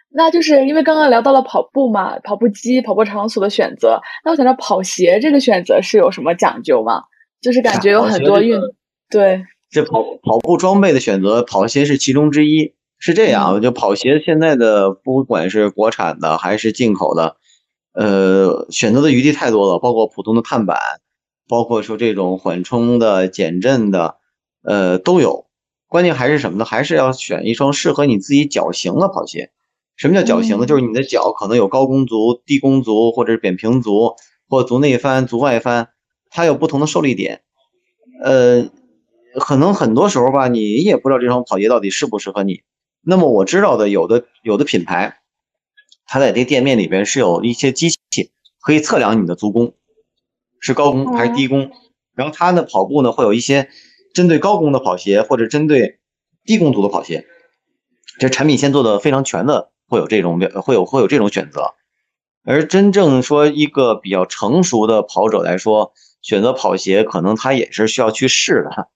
那就是因为刚刚聊到了跑步嘛，跑步机、跑步场所的选择，那我想着跑鞋这个选择是有什么讲究吗？就是感觉有很多运，对，这跑跑步装备的选择，跑鞋是其中之一。是这样，就跑鞋现在的不管是国产的还是进口的，呃，选择的余地太多了，包括普通的碳板，包括说这种缓冲的、减震的，呃，都有。关键还是什么呢？还是要选一双适合你自己脚型的跑鞋。什么叫脚型呢？就是你的脚可能有高弓足、低弓足，或者是扁平足，或足内翻、足外翻。它有不同的受力点，呃，可能很多时候吧，你也不知道这双跑鞋到底适不适合你。那么我知道的，有的有的品牌，它在这店面里边是有一些机器可以测量你的足弓是高弓还是低弓，然后它呢跑步呢会有一些针对高弓的跑鞋或者针对低弓足的跑鞋，这产品线做的非常全的，会有这种会有会有这种选择。而真正说一个比较成熟的跑者来说，选择跑鞋可能他也是需要去试的，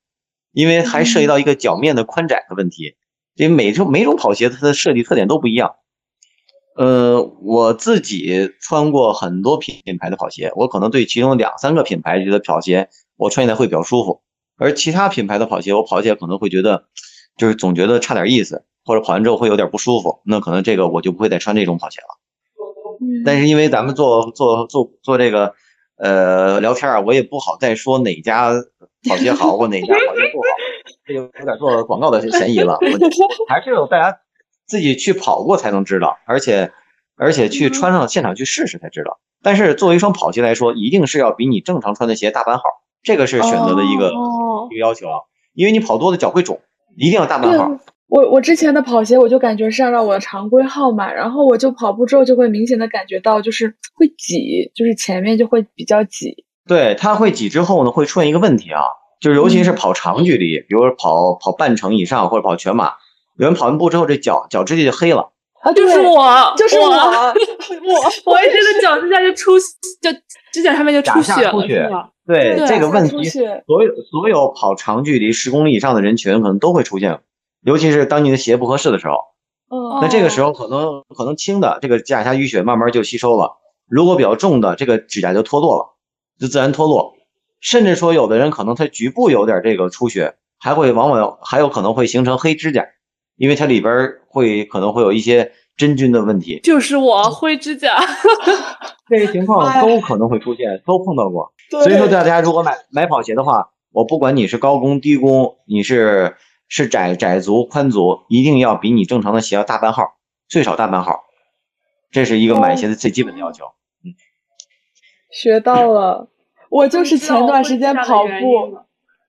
因为还涉及到一个脚面的宽窄的问题。因为每种每种跑鞋它的设计特点都不一样。呃，我自己穿过很多品牌的跑鞋，我可能对其中两三个品牌觉得跑鞋我穿起来会比较舒服，而其他品牌的跑鞋我跑起来可能会觉得就是总觉得差点意思。或者跑完之后会有点不舒服，那可能这个我就不会再穿这种跑鞋了。但是因为咱们做做做做这个呃聊天啊，我也不好再说哪家跑鞋好或哪家跑鞋不好，这就有点做广告的嫌疑了。还是有大家自己去跑过才能知道，而且而且去穿上现场去试试才知道。但是作为一双跑鞋来说，一定是要比你正常穿的鞋大半号，这个是选择的一个一个要求啊。因为你跑多的脚会肿，一定要大半号。我我之前的跑鞋，我就感觉是按照我的常规号码，然后我就跑步之后就会明显的感觉到，就是会挤，就是前面就会比较挤。对，它会挤之后呢，会出现一个问题啊，就尤其是跑长距离，比如说跑跑半程以上或者跑全马，有人跑完步之后这脚脚趾甲就黑了啊，就是我，就是我，我 我一直的脚趾甲就出就指甲上面就出血了？对这个问题，所有所有跑长距离十公里以上的人群可能都会出现。尤其是当你的鞋不合适的时候，那这个时候可能可能轻的这个甲下淤血慢慢就吸收了，如果比较重的这个指甲就脱落了，就自然脱落，甚至说有的人可能他局部有点这个出血，还会往往还有可能会形成黑指甲，因为它里边会可能会有一些真菌的问题。就是我灰指甲，这些情况都可能会出现，都碰到过。所以说大家如果买买跑鞋的话，我不管你是高弓低弓，你是。是窄窄足宽足，一定要比你正常的鞋要大半号，最少大半号，这是一个买鞋的最基本的要求。嗯，学到了，我就是前段时间跑步，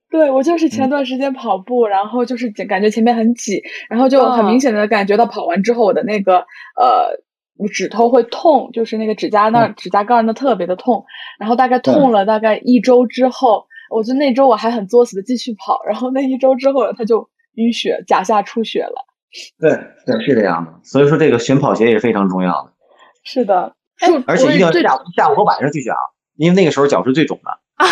对我就是前段时间跑步，然后就是感觉前面很挤，然后就很明显的感觉到跑完之后我的那个呃指头会痛，就是那个指甲那指甲盖那特别的痛，然后大概痛了大概一周之后，我就那周我还很作死的继续跑，然后那一周之后它就。淤血，甲下出血了。对对，是这样的。所以说，这个选跑鞋也是非常重要的。是的，而且一定要下午下午和晚上去选啊，因为那个时候脚是最肿的。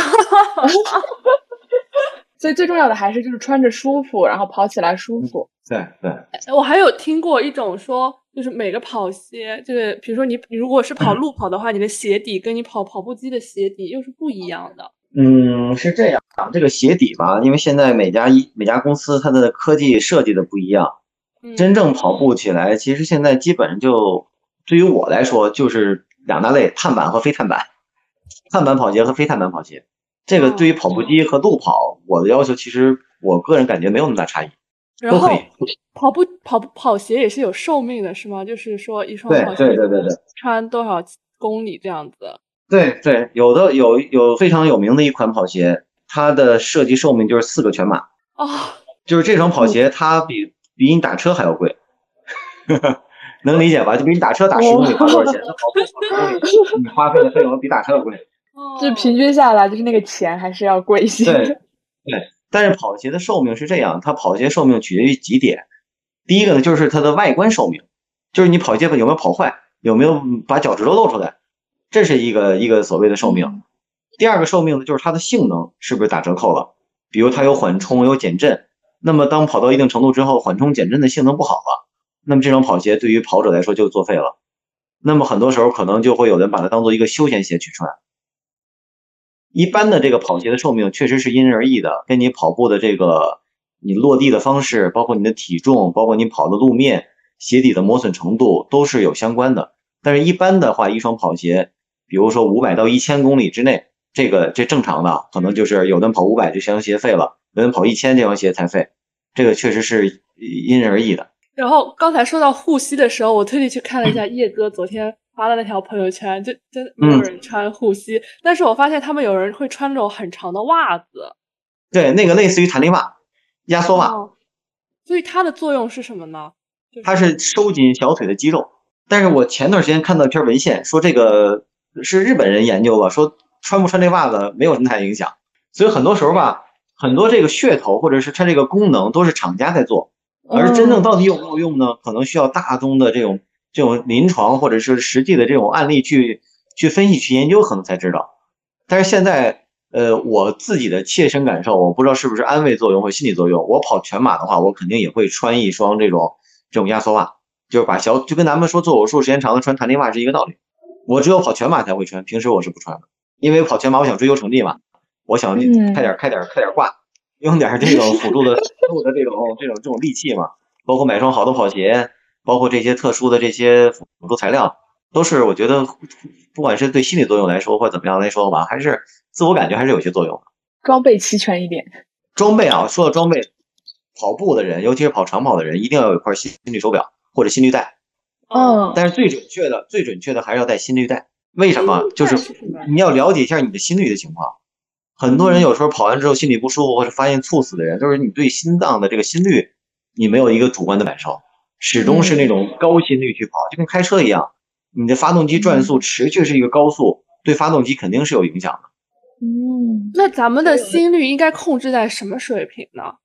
所以最重要的还是就是穿着舒服，然后跑起来舒服。对对。我还有听过一种说，就是每个跑鞋，就是比如说你你如果是跑 路跑的话，你的鞋底跟你跑跑步机的鞋底又是不一样的。嗯，是这样啊，这个鞋底吧，因为现在每家一每家公司它的科技设计的不一样，真正跑步起来，其实现在基本上就对于我来说就是两大类，碳板和非碳板，碳板跑鞋和非碳板跑鞋。这个对于跑步机和路跑，我的要求其实我个人感觉没有那么大差异，都可以。跑步跑步跑鞋也是有寿命的，是吗？就是说一双跑鞋对对对对对，穿多少公里这样子。对对，有的有有非常有名的一款跑鞋，它的设计寿命就是四个全码啊，就是这双跑鞋它比比你打车还要贵，能理解吧？就比你打车打十公里花多少钱？那跑步跑十公里，你花费的费用比打车要贵。就平均下来，就是那个钱还是要贵一些。对 对，但是跑鞋的寿命是这样，它跑鞋寿命取决于几点，第一个呢就是它的外观寿命，就是你跑鞋有没有跑坏，有没有把脚趾头露出来。这是一个一个所谓的寿命，第二个寿命呢，就是它的性能是不是打折扣了？比如它有缓冲有减震，那么当跑到一定程度之后，缓冲减震的性能不好了，那么这双跑鞋对于跑者来说就作废了。那么很多时候可能就会有人把它当做一个休闲鞋去穿。一般的这个跑鞋的寿命确实是因人而异的，跟你跑步的这个你落地的方式，包括你的体重，包括你跑的路面，鞋底的磨损程度都是有相关的。但是一般的话，一双跑鞋。比如说五百到一千公里之内，这个这正常的，可能就是有的人跑五百这双鞋废了，有人跑一千这双鞋才废，这个确实是因人而异的。然后刚才说到护膝的时候，我特地去看了一下叶哥昨天发的那条朋友圈，就真没有人穿护膝，但是我发现他们有人会穿那种很长的袜子，对，那个类似于弹力袜、压缩袜，所以它的作用是什么呢？它是收紧小腿的肌肉。但是我前段时间看到一篇文献说这个。是日本人研究了，说穿不穿这袜子没有什么太影响，所以很多时候吧，很多这个噱头或者是它这个功能都是厂家在做，而真正到底有没有用呢？可能需要大宗的这种这种临床或者是实际的这种案例去去分析去研究，可能才知道。但是现在，呃，我自己的切身感受，我不知道是不是安慰作用或心理作用。我跑全马的话，我肯定也会穿一双这种这种压缩袜，就是把小就跟咱们说做手术时间长了穿弹力袜是一个道理。我只有跑全马才会穿，平时我是不穿的，因为跑全马我想追求成绩嘛，我想开点开点开点挂，用点这种辅助的辅助的这种这种这种利器嘛，包括买双好的跑鞋，包括这些特殊的这些辅助材料，都是我觉得，不管是对心理作用来说，或者怎么样来说吧，还是自我感觉还是有些作用的。装备齐全一点。装备啊，说到装备，跑步的人，尤其是跑长跑的人，一定要有一块心心率手表或者心率带。嗯。但是最准确的、最准确的还是要带心率带。为什么？就是你要了解一下你的心率的情况。很多人有时候跑完之后心里不舒服，或者发现猝死的人，都是你对心脏的这个心率，你没有一个主观的感受，始终是那种高心率去跑，就跟开车一样，你的发动机转速持续是一个高速，对发动机肯定是有影响的。嗯，那咱们的心率应该控制在什么水平呢？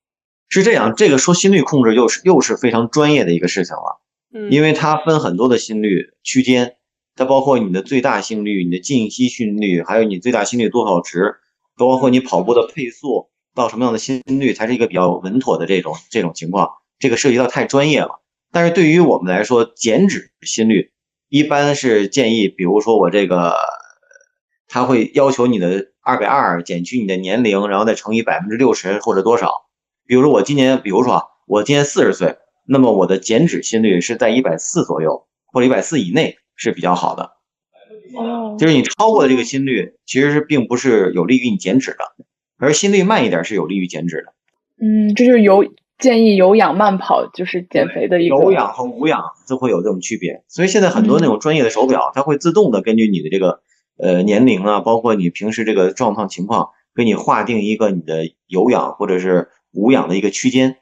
是这样，这个说心率控制又是又是非常专业的一个事情了，嗯，因为它分很多的心率区间，它包括你的最大心率、你的静息心率，还有你最大心率多少值。包括你跑步的配速到什么样的心率才是一个比较稳妥的这种这种情况，这个涉及到太专业了。但是对于我们来说，减脂心率一般是建议，比如说我这个，他会要求你的二百二减去你的年龄，然后再乘以百分之六十或者多少。比如说我今年，比如说啊，我今年四十岁，那么我的减脂心率是在一百四左右或者一百四以内是比较好的。哦，就是你超过的这个心率，其实是并不是有利于你减脂的，而心率慢一点是有利于减脂的。嗯，这就是有建议有氧慢跑，就是减肥的一个有氧和无氧都会有这种区别。所以现在很多那种专业的手表，它会自动的根据你的这个呃年龄啊，包括你平时这个状况情况，给你划定一个你的有氧或者是无氧的一个区间。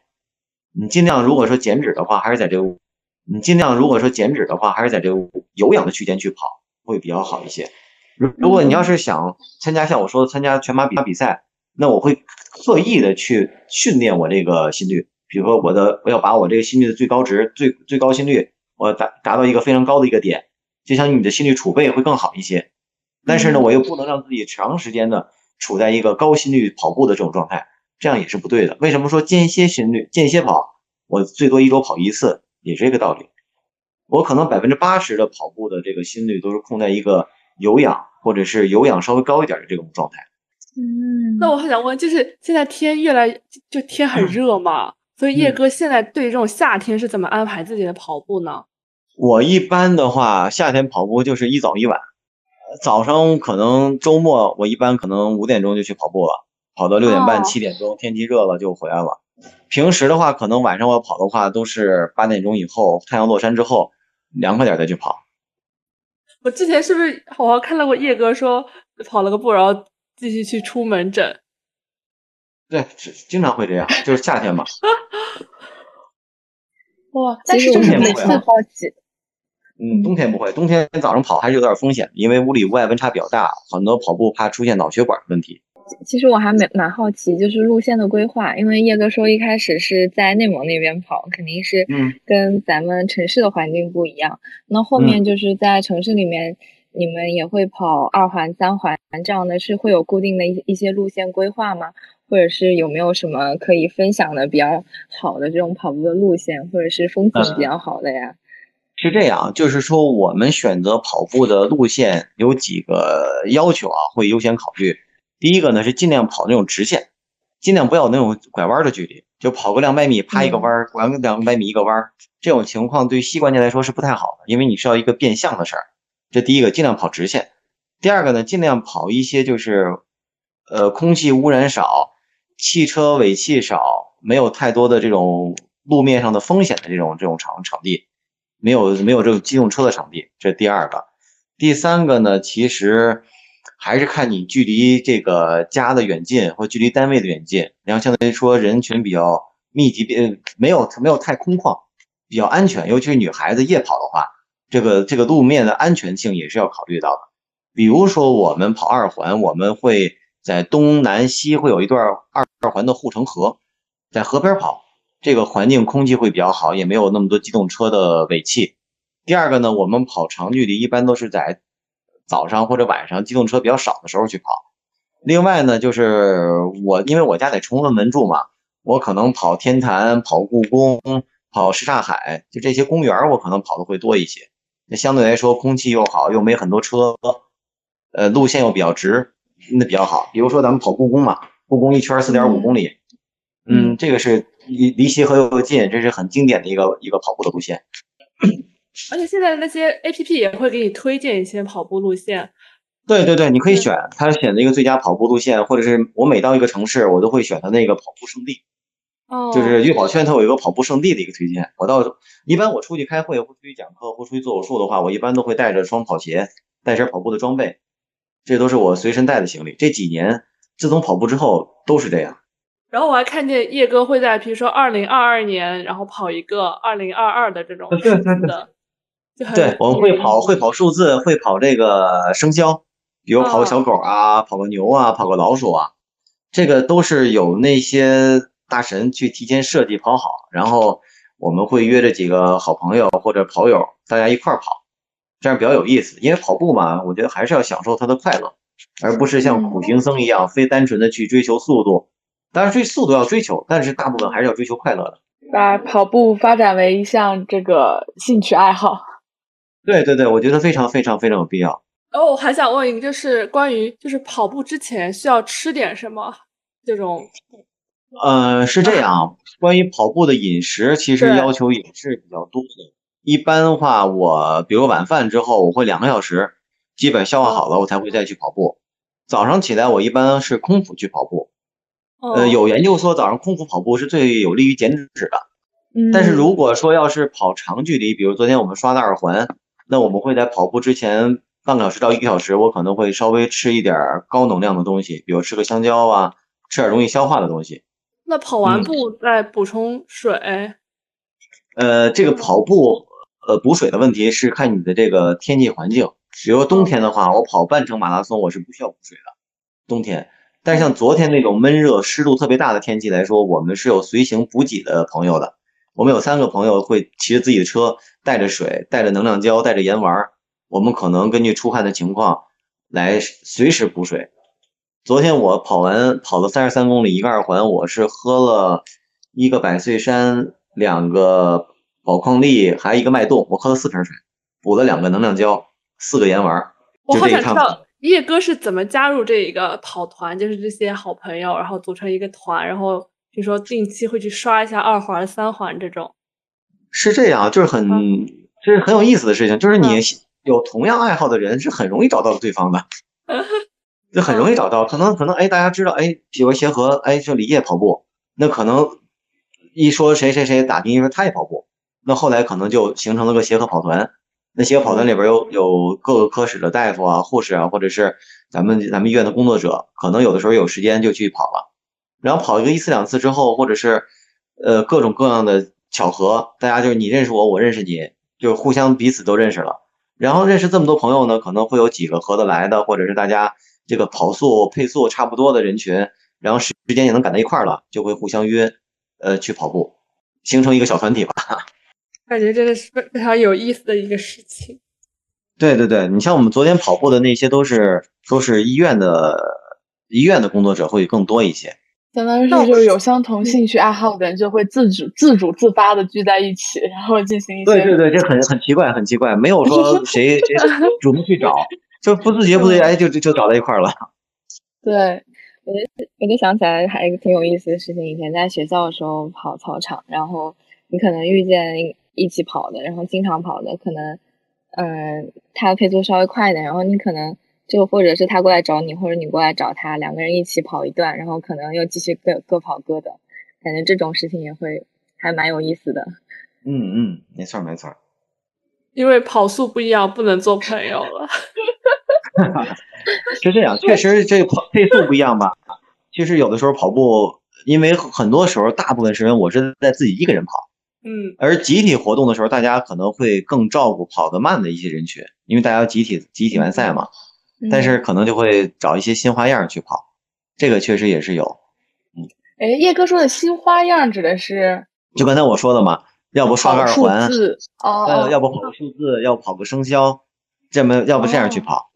你尽量如果说减脂的话，还是在这个你尽量如果说减脂的话，还是在这个有氧的区间去跑。会比较好一些。如如果你要是想参加像我说的参加全马比比赛，那我会刻意的去训练我这个心率。比如说我的我要把我这个心率的最高值、最最高心率，我达达到一个非常高的一个点，就相当于你的心率储备会更好一些。但是呢，我又不能让自己长时间的处在一个高心率跑步的这种状态，这样也是不对的。为什么说间歇心率、间歇跑？我最多一周跑一次，也是这个道理。我可能百分之八十的跑步的这个心率都是控在一个有氧或者是有氧稍微高一点的这种状态。嗯，那我还想问，就是现在天越来就天很热嘛，所以叶哥现在对这种夏天是怎么安排自己的跑步呢？我一般的话，夏天跑步就是一早一晚。早上可能周末我一般可能五点钟就去跑步了，跑到六点半七点钟，天气热了就回来了。平时的话，可能晚上我跑的话都是八点钟以后，太阳落山之后，凉快点再去跑。我之前是不是好像看到过叶哥说跑了个步，然后继续去出门诊？对，经常会这样，就是夏天嘛。哇，但是就是每次好奇。嗯，冬天不会，冬天早上跑还是有点风险，因为屋里屋外温差比较大，很多跑步怕出现脑血管问题。其实我还蛮蛮好奇，就是路线的规划，因为叶哥说一开始是在内蒙那边跑，肯定是跟咱们城市的环境不一样。那后面就是在城市里面，你们也会跑二环、三环这样的，是会有固定的一一些路线规划吗？或者是有没有什么可以分享的比较好的这种跑步的路线，或者是风景比较好的呀？是这样，就是说我们选择跑步的路线有几个要求啊，会优先考虑。第一个呢是尽量跑那种直线，尽量不要那种拐弯的距离，就跑个两百米，趴一个弯，拐个两百米一个弯，这种情况对膝关节来说是不太好的，因为你需要一个变向的事儿。这第一个，尽量跑直线。第二个呢，尽量跑一些就是，呃，空气污染少、汽车尾气少、没有太多的这种路面上的风险的这种这种场场地，没有没有这种机动车的场地。这是第二个。第三个呢，其实。还是看你距离这个家的远近，或距离单位的远近，然后相当于说人群比较密集，呃，没有没有太空旷，比较安全。尤其是女孩子夜跑的话，这个这个路面的安全性也是要考虑到的。比如说我们跑二环，我们会在东南西会有一段二二环的护城河，在河边跑，这个环境空气会比较好，也没有那么多机动车的尾气。第二个呢，我们跑长距离一般都是在。早上或者晚上机动车比较少的时候去跑。另外呢，就是我因为我家在崇文门住嘛，我可能跑天坛、跑故宫、跑什刹海，就这些公园我可能跑的会多一些。那相对来说空气又好，又没很多车，呃，路线又比较直，那比较好。比如说咱们跑故宫嘛，故宫一圈四点五公里，嗯，这个是离离协和又近，这是很经典的一个一个跑步的路线。而且现在那些 A P P 也会给你推荐一些跑步路线。对对对，你可以选，它选择一个最佳跑步路线，或者是我每到一个城市，我都会选它那个跑步圣地。哦，就是悦跑圈，它有一个跑步圣地的一个推荐。我到一般我出去开会或出去讲课或出去做手术的话，我一般都会带着双跑鞋，带身跑步的装备，这都是我随身带的行李。这几年自从跑步之后都是这样。然后我还看见叶哥会在，比如说二零二二年，然后跑一个二零二二的这种数字的，对，我们会跑会跑数字，会跑这个生肖，比如跑个小狗啊，跑个牛啊，跑个老鼠啊，这个都是有那些大神去提前设计跑好，然后我们会约着几个好朋友或者跑友，大家一块儿跑，这样比较有意思。因为跑步嘛，我觉得还是要享受它的快乐，而不是像苦行僧一样，非单纯的去追求速度。当然，追速度要追求，但是大部分还是要追求快乐的。把跑步发展为一项这个兴趣爱好。对对对，我觉得非常非常非常有必要。哦，我还想问一个，就是关于就是跑步之前需要吃点什么这种。呃，是这样，关于跑步的饮食，其实要求也是比较多的。一般的话，我比如晚饭之后，我会两个小时，基本消化好了，我才会再去跑步。早上起来，我一般是空腹去跑步。呃，有研究说早上空腹跑步是最有利于减脂的。嗯，但是如果说要是跑长距离，比如昨天我们刷的耳环，那我们会在跑步之前半个小时到一个小时，我可能会稍微吃一点高能量的东西，比如吃个香蕉啊，吃点容易消化的东西。那跑完步再补充水？呃，这个跑步呃补水的问题是看你的这个天气环境。比如冬天的话，我跑半程马拉松我是不需要补水的，冬天。但是像昨天那种闷热、湿度特别大的天气来说，我们是有随行补给的朋友的。我们有三个朋友会骑着自己的车，带着水、带着能量胶、带着盐丸。我们可能根据出汗的情况来随时补水。昨天我跑完跑了三十三公里一个二环，我是喝了一个百岁山、两个宝矿力，还有一个脉动，我喝了四瓶水，补了两个能量胶，四个盐丸，我好想知道。叶哥是怎么加入这一个跑团？就是这些好朋友，然后组成一个团，然后比如说定期会去刷一下二环、三环这种。是这样，就是很，这是很有意思的事情。就是你有同样爱好的人，是很容易找到对方的，就很容易找到。可能可能哎，大家知道哎，比如协和，哎，就李烨跑步，那可能一说谁谁谁打听说他也跑步，那后来可能就形成了个协和跑团。那协和跑团里边有有各个科室的大夫啊、护士啊，或者是咱们咱们医院的工作者，可能有的时候有时间就去跑了。然后跑一个一次两次之后，或者是呃各种各样的巧合，大家就是你认识我，我认识你，就互相彼此都认识了。然后认识这么多朋友呢，可能会有几个合得来的，或者是大家这个跑速配速差不多的人群，然后时时间也能赶到一块儿了，就会互相约呃去跑步，形成一个小团体吧。感觉真的是非常有意思的一个事情。对对对，你像我们昨天跑步的那些，都是都是医院的医院的工作者会更多一些。相当于是就是有相同兴趣爱好的人就会自主自主自发的聚在一起，然后进行一些。对对对，这很很奇怪，很奇怪，没有说谁谁主动去找，就不自觉不自觉哎就就就找到一块了。对，我就我就想起来还有一个挺有意思的事情，以前在学校的时候跑操场，然后你可能遇见。一起跑的，然后经常跑的，可能，嗯，他配速稍微快一点，然后你可能就或者是他过来找你，或者你过来找他，两个人一起跑一段，然后可能又继续各各跑各的，感觉这种事情也会还蛮有意思的。嗯嗯，没错没错。因为跑速不一样，不能做朋友了。是这样，确实这跑配速不一样吧？其实有的时候跑步，因为很多时候，大部分时间我是在自己一个人跑。嗯，而集体活动的时候，大家可能会更照顾跑得慢的一些人群，因为大家集体集体完赛嘛。但是可能就会找一些新花样去跑，这个确实也是有。嗯，哎，叶哥说的新花样指的是？就刚才我说的嘛，要不刷个二环，哦，要不跑个数字，要跑个生肖，这么要不这样去跑。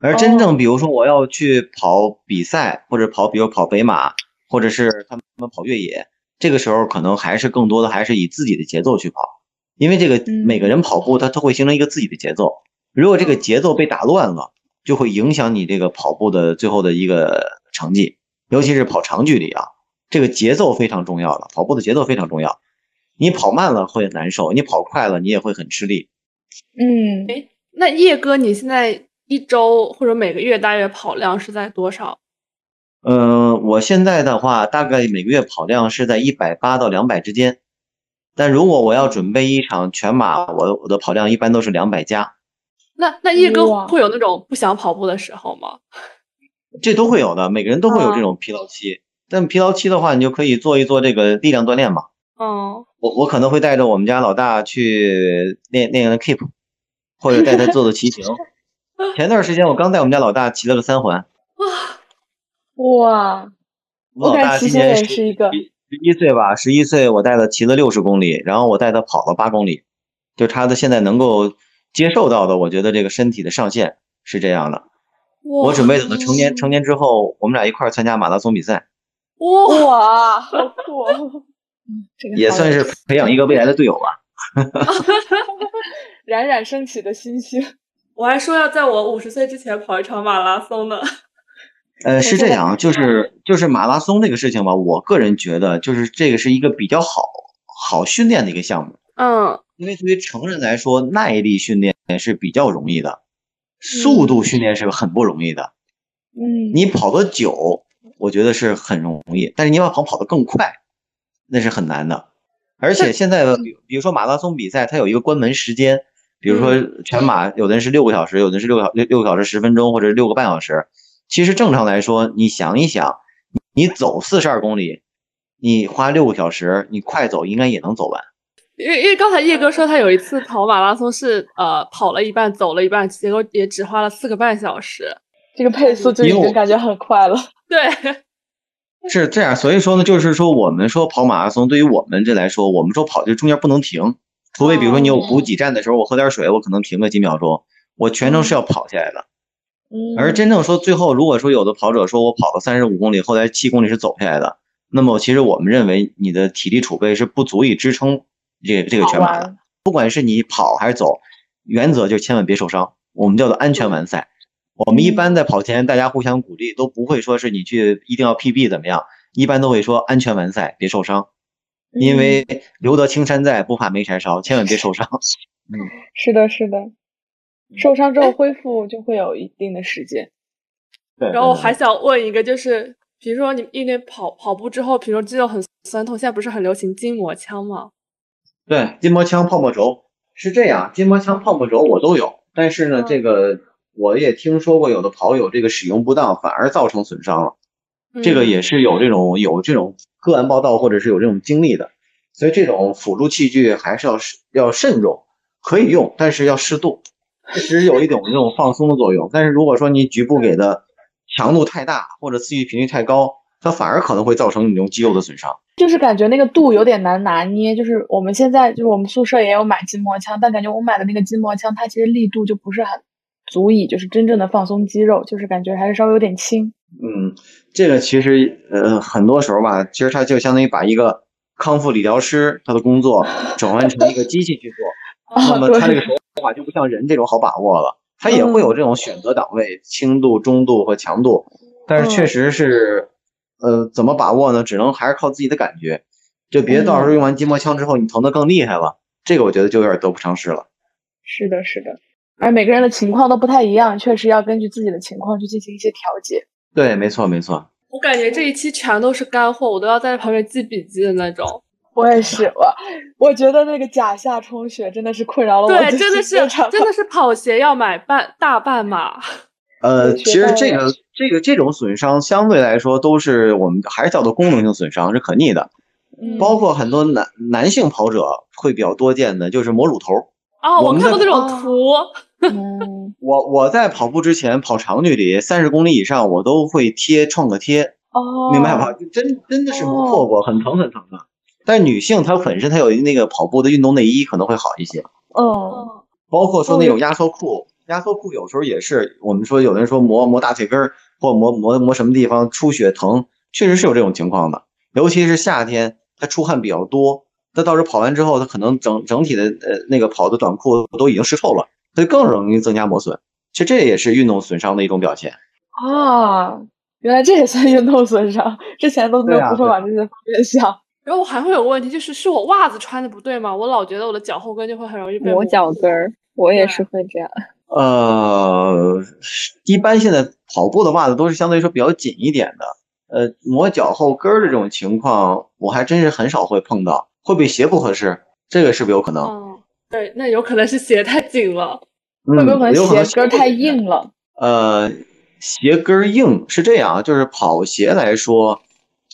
而真正比如说我要去跑比赛，或者跑比如跑北马，或者是他们跑越野。这个时候可能还是更多的还是以自己的节奏去跑，因为这个每个人跑步他都会形成一个自己的节奏，如果这个节奏被打乱了，就会影响你这个跑步的最后的一个成绩，尤其是跑长距离啊，这个节奏非常重要了，跑步的节奏非常重要。你跑慢了会难受，你跑快了你也会很吃力。嗯，哎，那叶哥，你现在一周或者每个月大约跑量是在多少？嗯，我现在的话，大概每个月跑量是在一百八到两百之间。但如果我要准备一场全马，我我的跑量一般都是两百加。那那叶哥会有那种不想跑步的时候吗？这都会有的，每个人都会有这种疲劳期。但疲劳期的话，你就可以做一做这个力量锻炼嘛。嗯，我我可能会带着我们家老大去练练 keep，或者带他做做骑行。前段时间我刚带我们家老大骑了个三环。哇，哇！我老大今年是一个十一岁吧，十一岁我带他骑了六十公里，然后我带他跑了八公里，就他的现在能够接受到的，我觉得这个身体的上限是这样的。我准备等他成年成年之后，我们俩一块参加马拉松比赛。哇，好酷！也算是培养一个未来的队友吧。冉冉升起的星星，我还说要在我五十岁之前跑一场马拉松呢。呃，是这样，就是就是马拉松这个事情吧，我个人觉得就是这个是一个比较好好训练的一个项目。嗯，因为对于成人来说，耐力训练是比较容易的，速度训练是很不容易的。嗯，你跑得久，我觉得是很容易，但是你要跑跑得更快。那是很难的，而且现在的比比如说马拉松比赛，它有一个关门时间，比如说全马，有的人是六个小时，有的是六小六六个小时十分钟，或者六个半小时。其实正常来说，你想一想，你走四十二公里，你花六个小时，你快走应该也能走完。因为因为刚才叶哥说他有一次跑马拉松是呃跑了一半走了一半，结果也只花了四个半小时，这个配速就已经感觉很快了。对。是这样，所以说呢，就是说我们说跑马拉松，对于我们这来说，我们说跑就中间不能停，除非比如说你有补给站的时候，我喝点水，我可能停个几秒钟，我全程是要跑下来的。嗯。而真正说最后，如果说有的跑者说我跑了三十五公里，后来七公里是走下来的，那么其实我们认为你的体力储备是不足以支撑这这个全马的。不管是你跑还是走，原则就千万别受伤，我们叫做安全完赛。我们一般在跑前，大家互相鼓励，都不会说是你去一定要 PB 怎么样，一般都会说安全完赛，别受伤，因为留得青山在，不怕没柴烧，千万别受伤。嗯，是的，是的，受伤之后恢复就会有一定的时间。对。然后还想问一个，就是比如说你因为跑跑步之后，比如说肌肉很酸痛，现在不是很流行筋膜枪吗？对，筋膜枪、泡沫轴是这样，筋膜枪、泡沫轴我都有，但是呢，这个。我也听说过有的跑友这个使用不当，反而造成损伤了，这个也是有这种有这种个案报道或者是有这种经历的，所以这种辅助器具还是要要慎重，可以用，但是要适度，确实有一种这种放松的作用。但是如果说你局部给的强度太大或者刺激频率太高，它反而可能会造成你这种肌肉的损伤。就是感觉那个度有点难拿捏。就是我们现在就是我们宿舍也有买筋膜枪，但感觉我买的那个筋膜枪它其实力度就不是很。足以就是真正的放松肌肉，就是感觉还是稍微有点轻。嗯，这个其实呃很多时候吧，其实它就相当于把一个康复理疗师他的工作 转换成一个机器去做，那么他这个手法就不像人这种好把握了。他也会有这种选择档位，轻度、中度和强度，但是确实是呃怎么把握呢？只能还是靠自己的感觉，就别到时候用完筋膜枪之后你疼得更厉害了，这个我觉得就有点得不偿失了。是的，是的。而每个人的情况都不太一样，确实要根据自己的情况去进行一些调节。对，没错，没错。我感觉这一期全都是干货，我都要在旁边记笔记的那种。我也是，我我觉得那个甲下充血真的是困扰了我。对，真的是，真的是跑鞋要买半大半码。呃，其实这个这个这种损伤相对来说都是我们还是叫做功能性损伤，是可逆的。嗯。包括很多男男性跑者会比较多见的，就是磨乳头。哦，我看过那种图。嗯，我我在跑步之前跑长距离三十公里以上，我都会贴创可贴。哦，明白吧？就真真的是磨破过，很疼很疼的。但女性她本身她有那个跑步的运动内衣可能会好一些。哦，包括说那种压缩裤，压缩裤有时候也是我们说有的人说磨磨大腿根儿或磨磨磨什么地方出血疼，确实是有这种情况的。尤其是夏天，它出汗比较多，它到时候跑完之后，它可能整整体的呃那个跑的短裤都已经湿透了。所以更容易增加磨损，其实这也是运动损伤的一种表现啊。原来这也算运动损伤，之前都没有会往这些方面想。然后我还会有问题，就是是我袜子穿的不对吗？我老觉得我的脚后跟就会很容易被磨脚跟儿，我也是会这样。呃，一般现在跑步的袜子都是相对来说比较紧一点的。呃，磨脚后跟儿的这种情况，我还真是很少会碰到。会不会鞋不合适？这个是不是有可能？哦，对，那有可能是鞋太紧了。会不会可能鞋跟太硬了？呃，鞋跟硬是这样啊，就是跑鞋来说，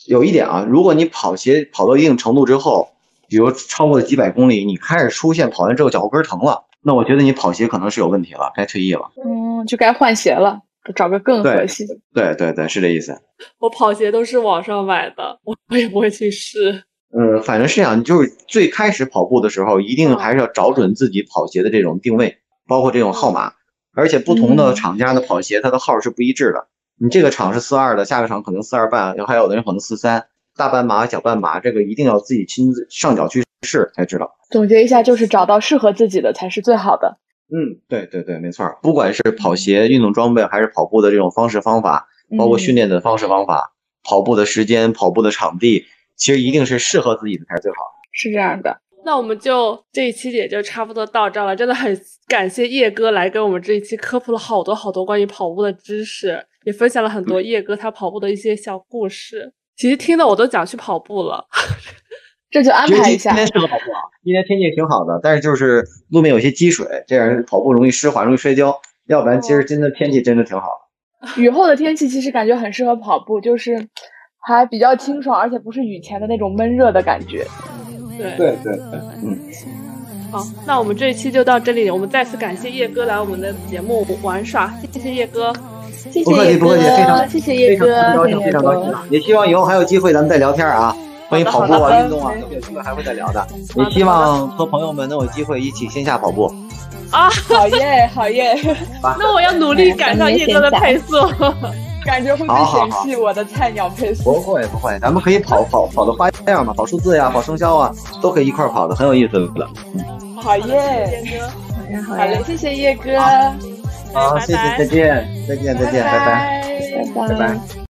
有一点啊，如果你跑鞋跑到一定程度之后，比如超过了几百公里，你开始出现跑完之后脚后跟疼了，那我觉得你跑鞋可能是有问题了，该退役了。嗯，就该换鞋了。找个更合适的，对对对，是这意思。我跑鞋都是网上买的，我我也不会去试。嗯，反正是这样，就是最开始跑步的时候，一定还是要找准自己跑鞋的这种定位，包括这种号码。而且不同的厂家的跑鞋，它的号是不一致的。你这个厂是四二的，下个厂可能四二半，还有的人可能四三。大半码、小半码，这个一定要自己亲自上脚去试才知道。总结一下，就是找到适合自己的才是最好的。嗯，对对对，没错。不管是跑鞋、运动装备，还是跑步的这种方式方法，包括训练的方式方法，跑步的时间、跑步的场地，其实一定是适合自己的才是最好。是这样的。那我们就这一期也就差不多到这了。真的很感谢叶哥来给我们这一期科普了好多好多关于跑步的知识，也分享了很多叶哥他跑步的一些小故事。其实听的我都想去跑步了。这就安排一下。今天适合跑步啊，今天天气挺好的，但是就是路面有些积水，这样跑步容易湿滑，容易摔跤。要不然，其实真的天气真的挺好。雨后的天气其实感觉很适合跑步，就是还比较清爽，而且不是雨前的那种闷热的感觉。对对对，嗯。好，那我们这一期就到这里。我们再次感谢叶哥来我们的节目玩耍，谢谢叶哥。谢谢叶哥，谢谢叶哥，非常高兴，非常高兴。也希望以后还有机会咱们再聊天啊。关于跑步啊、运动啊，有机会还会再聊的。也希望和朋友们能有机会一起线下跑步。啊，好耶，好耶！那我要努力赶上叶哥的配速，感觉会被嫌弃我的菜鸟配速。不会不会，咱们可以跑跑跑的花样嘛，跑数字呀，跑生肖啊，都可以一块跑的，很有意思的。好耶，叶哥，好嘞，谢谢叶哥。好，谢谢，再见，再见，再见，拜拜，拜拜，拜拜。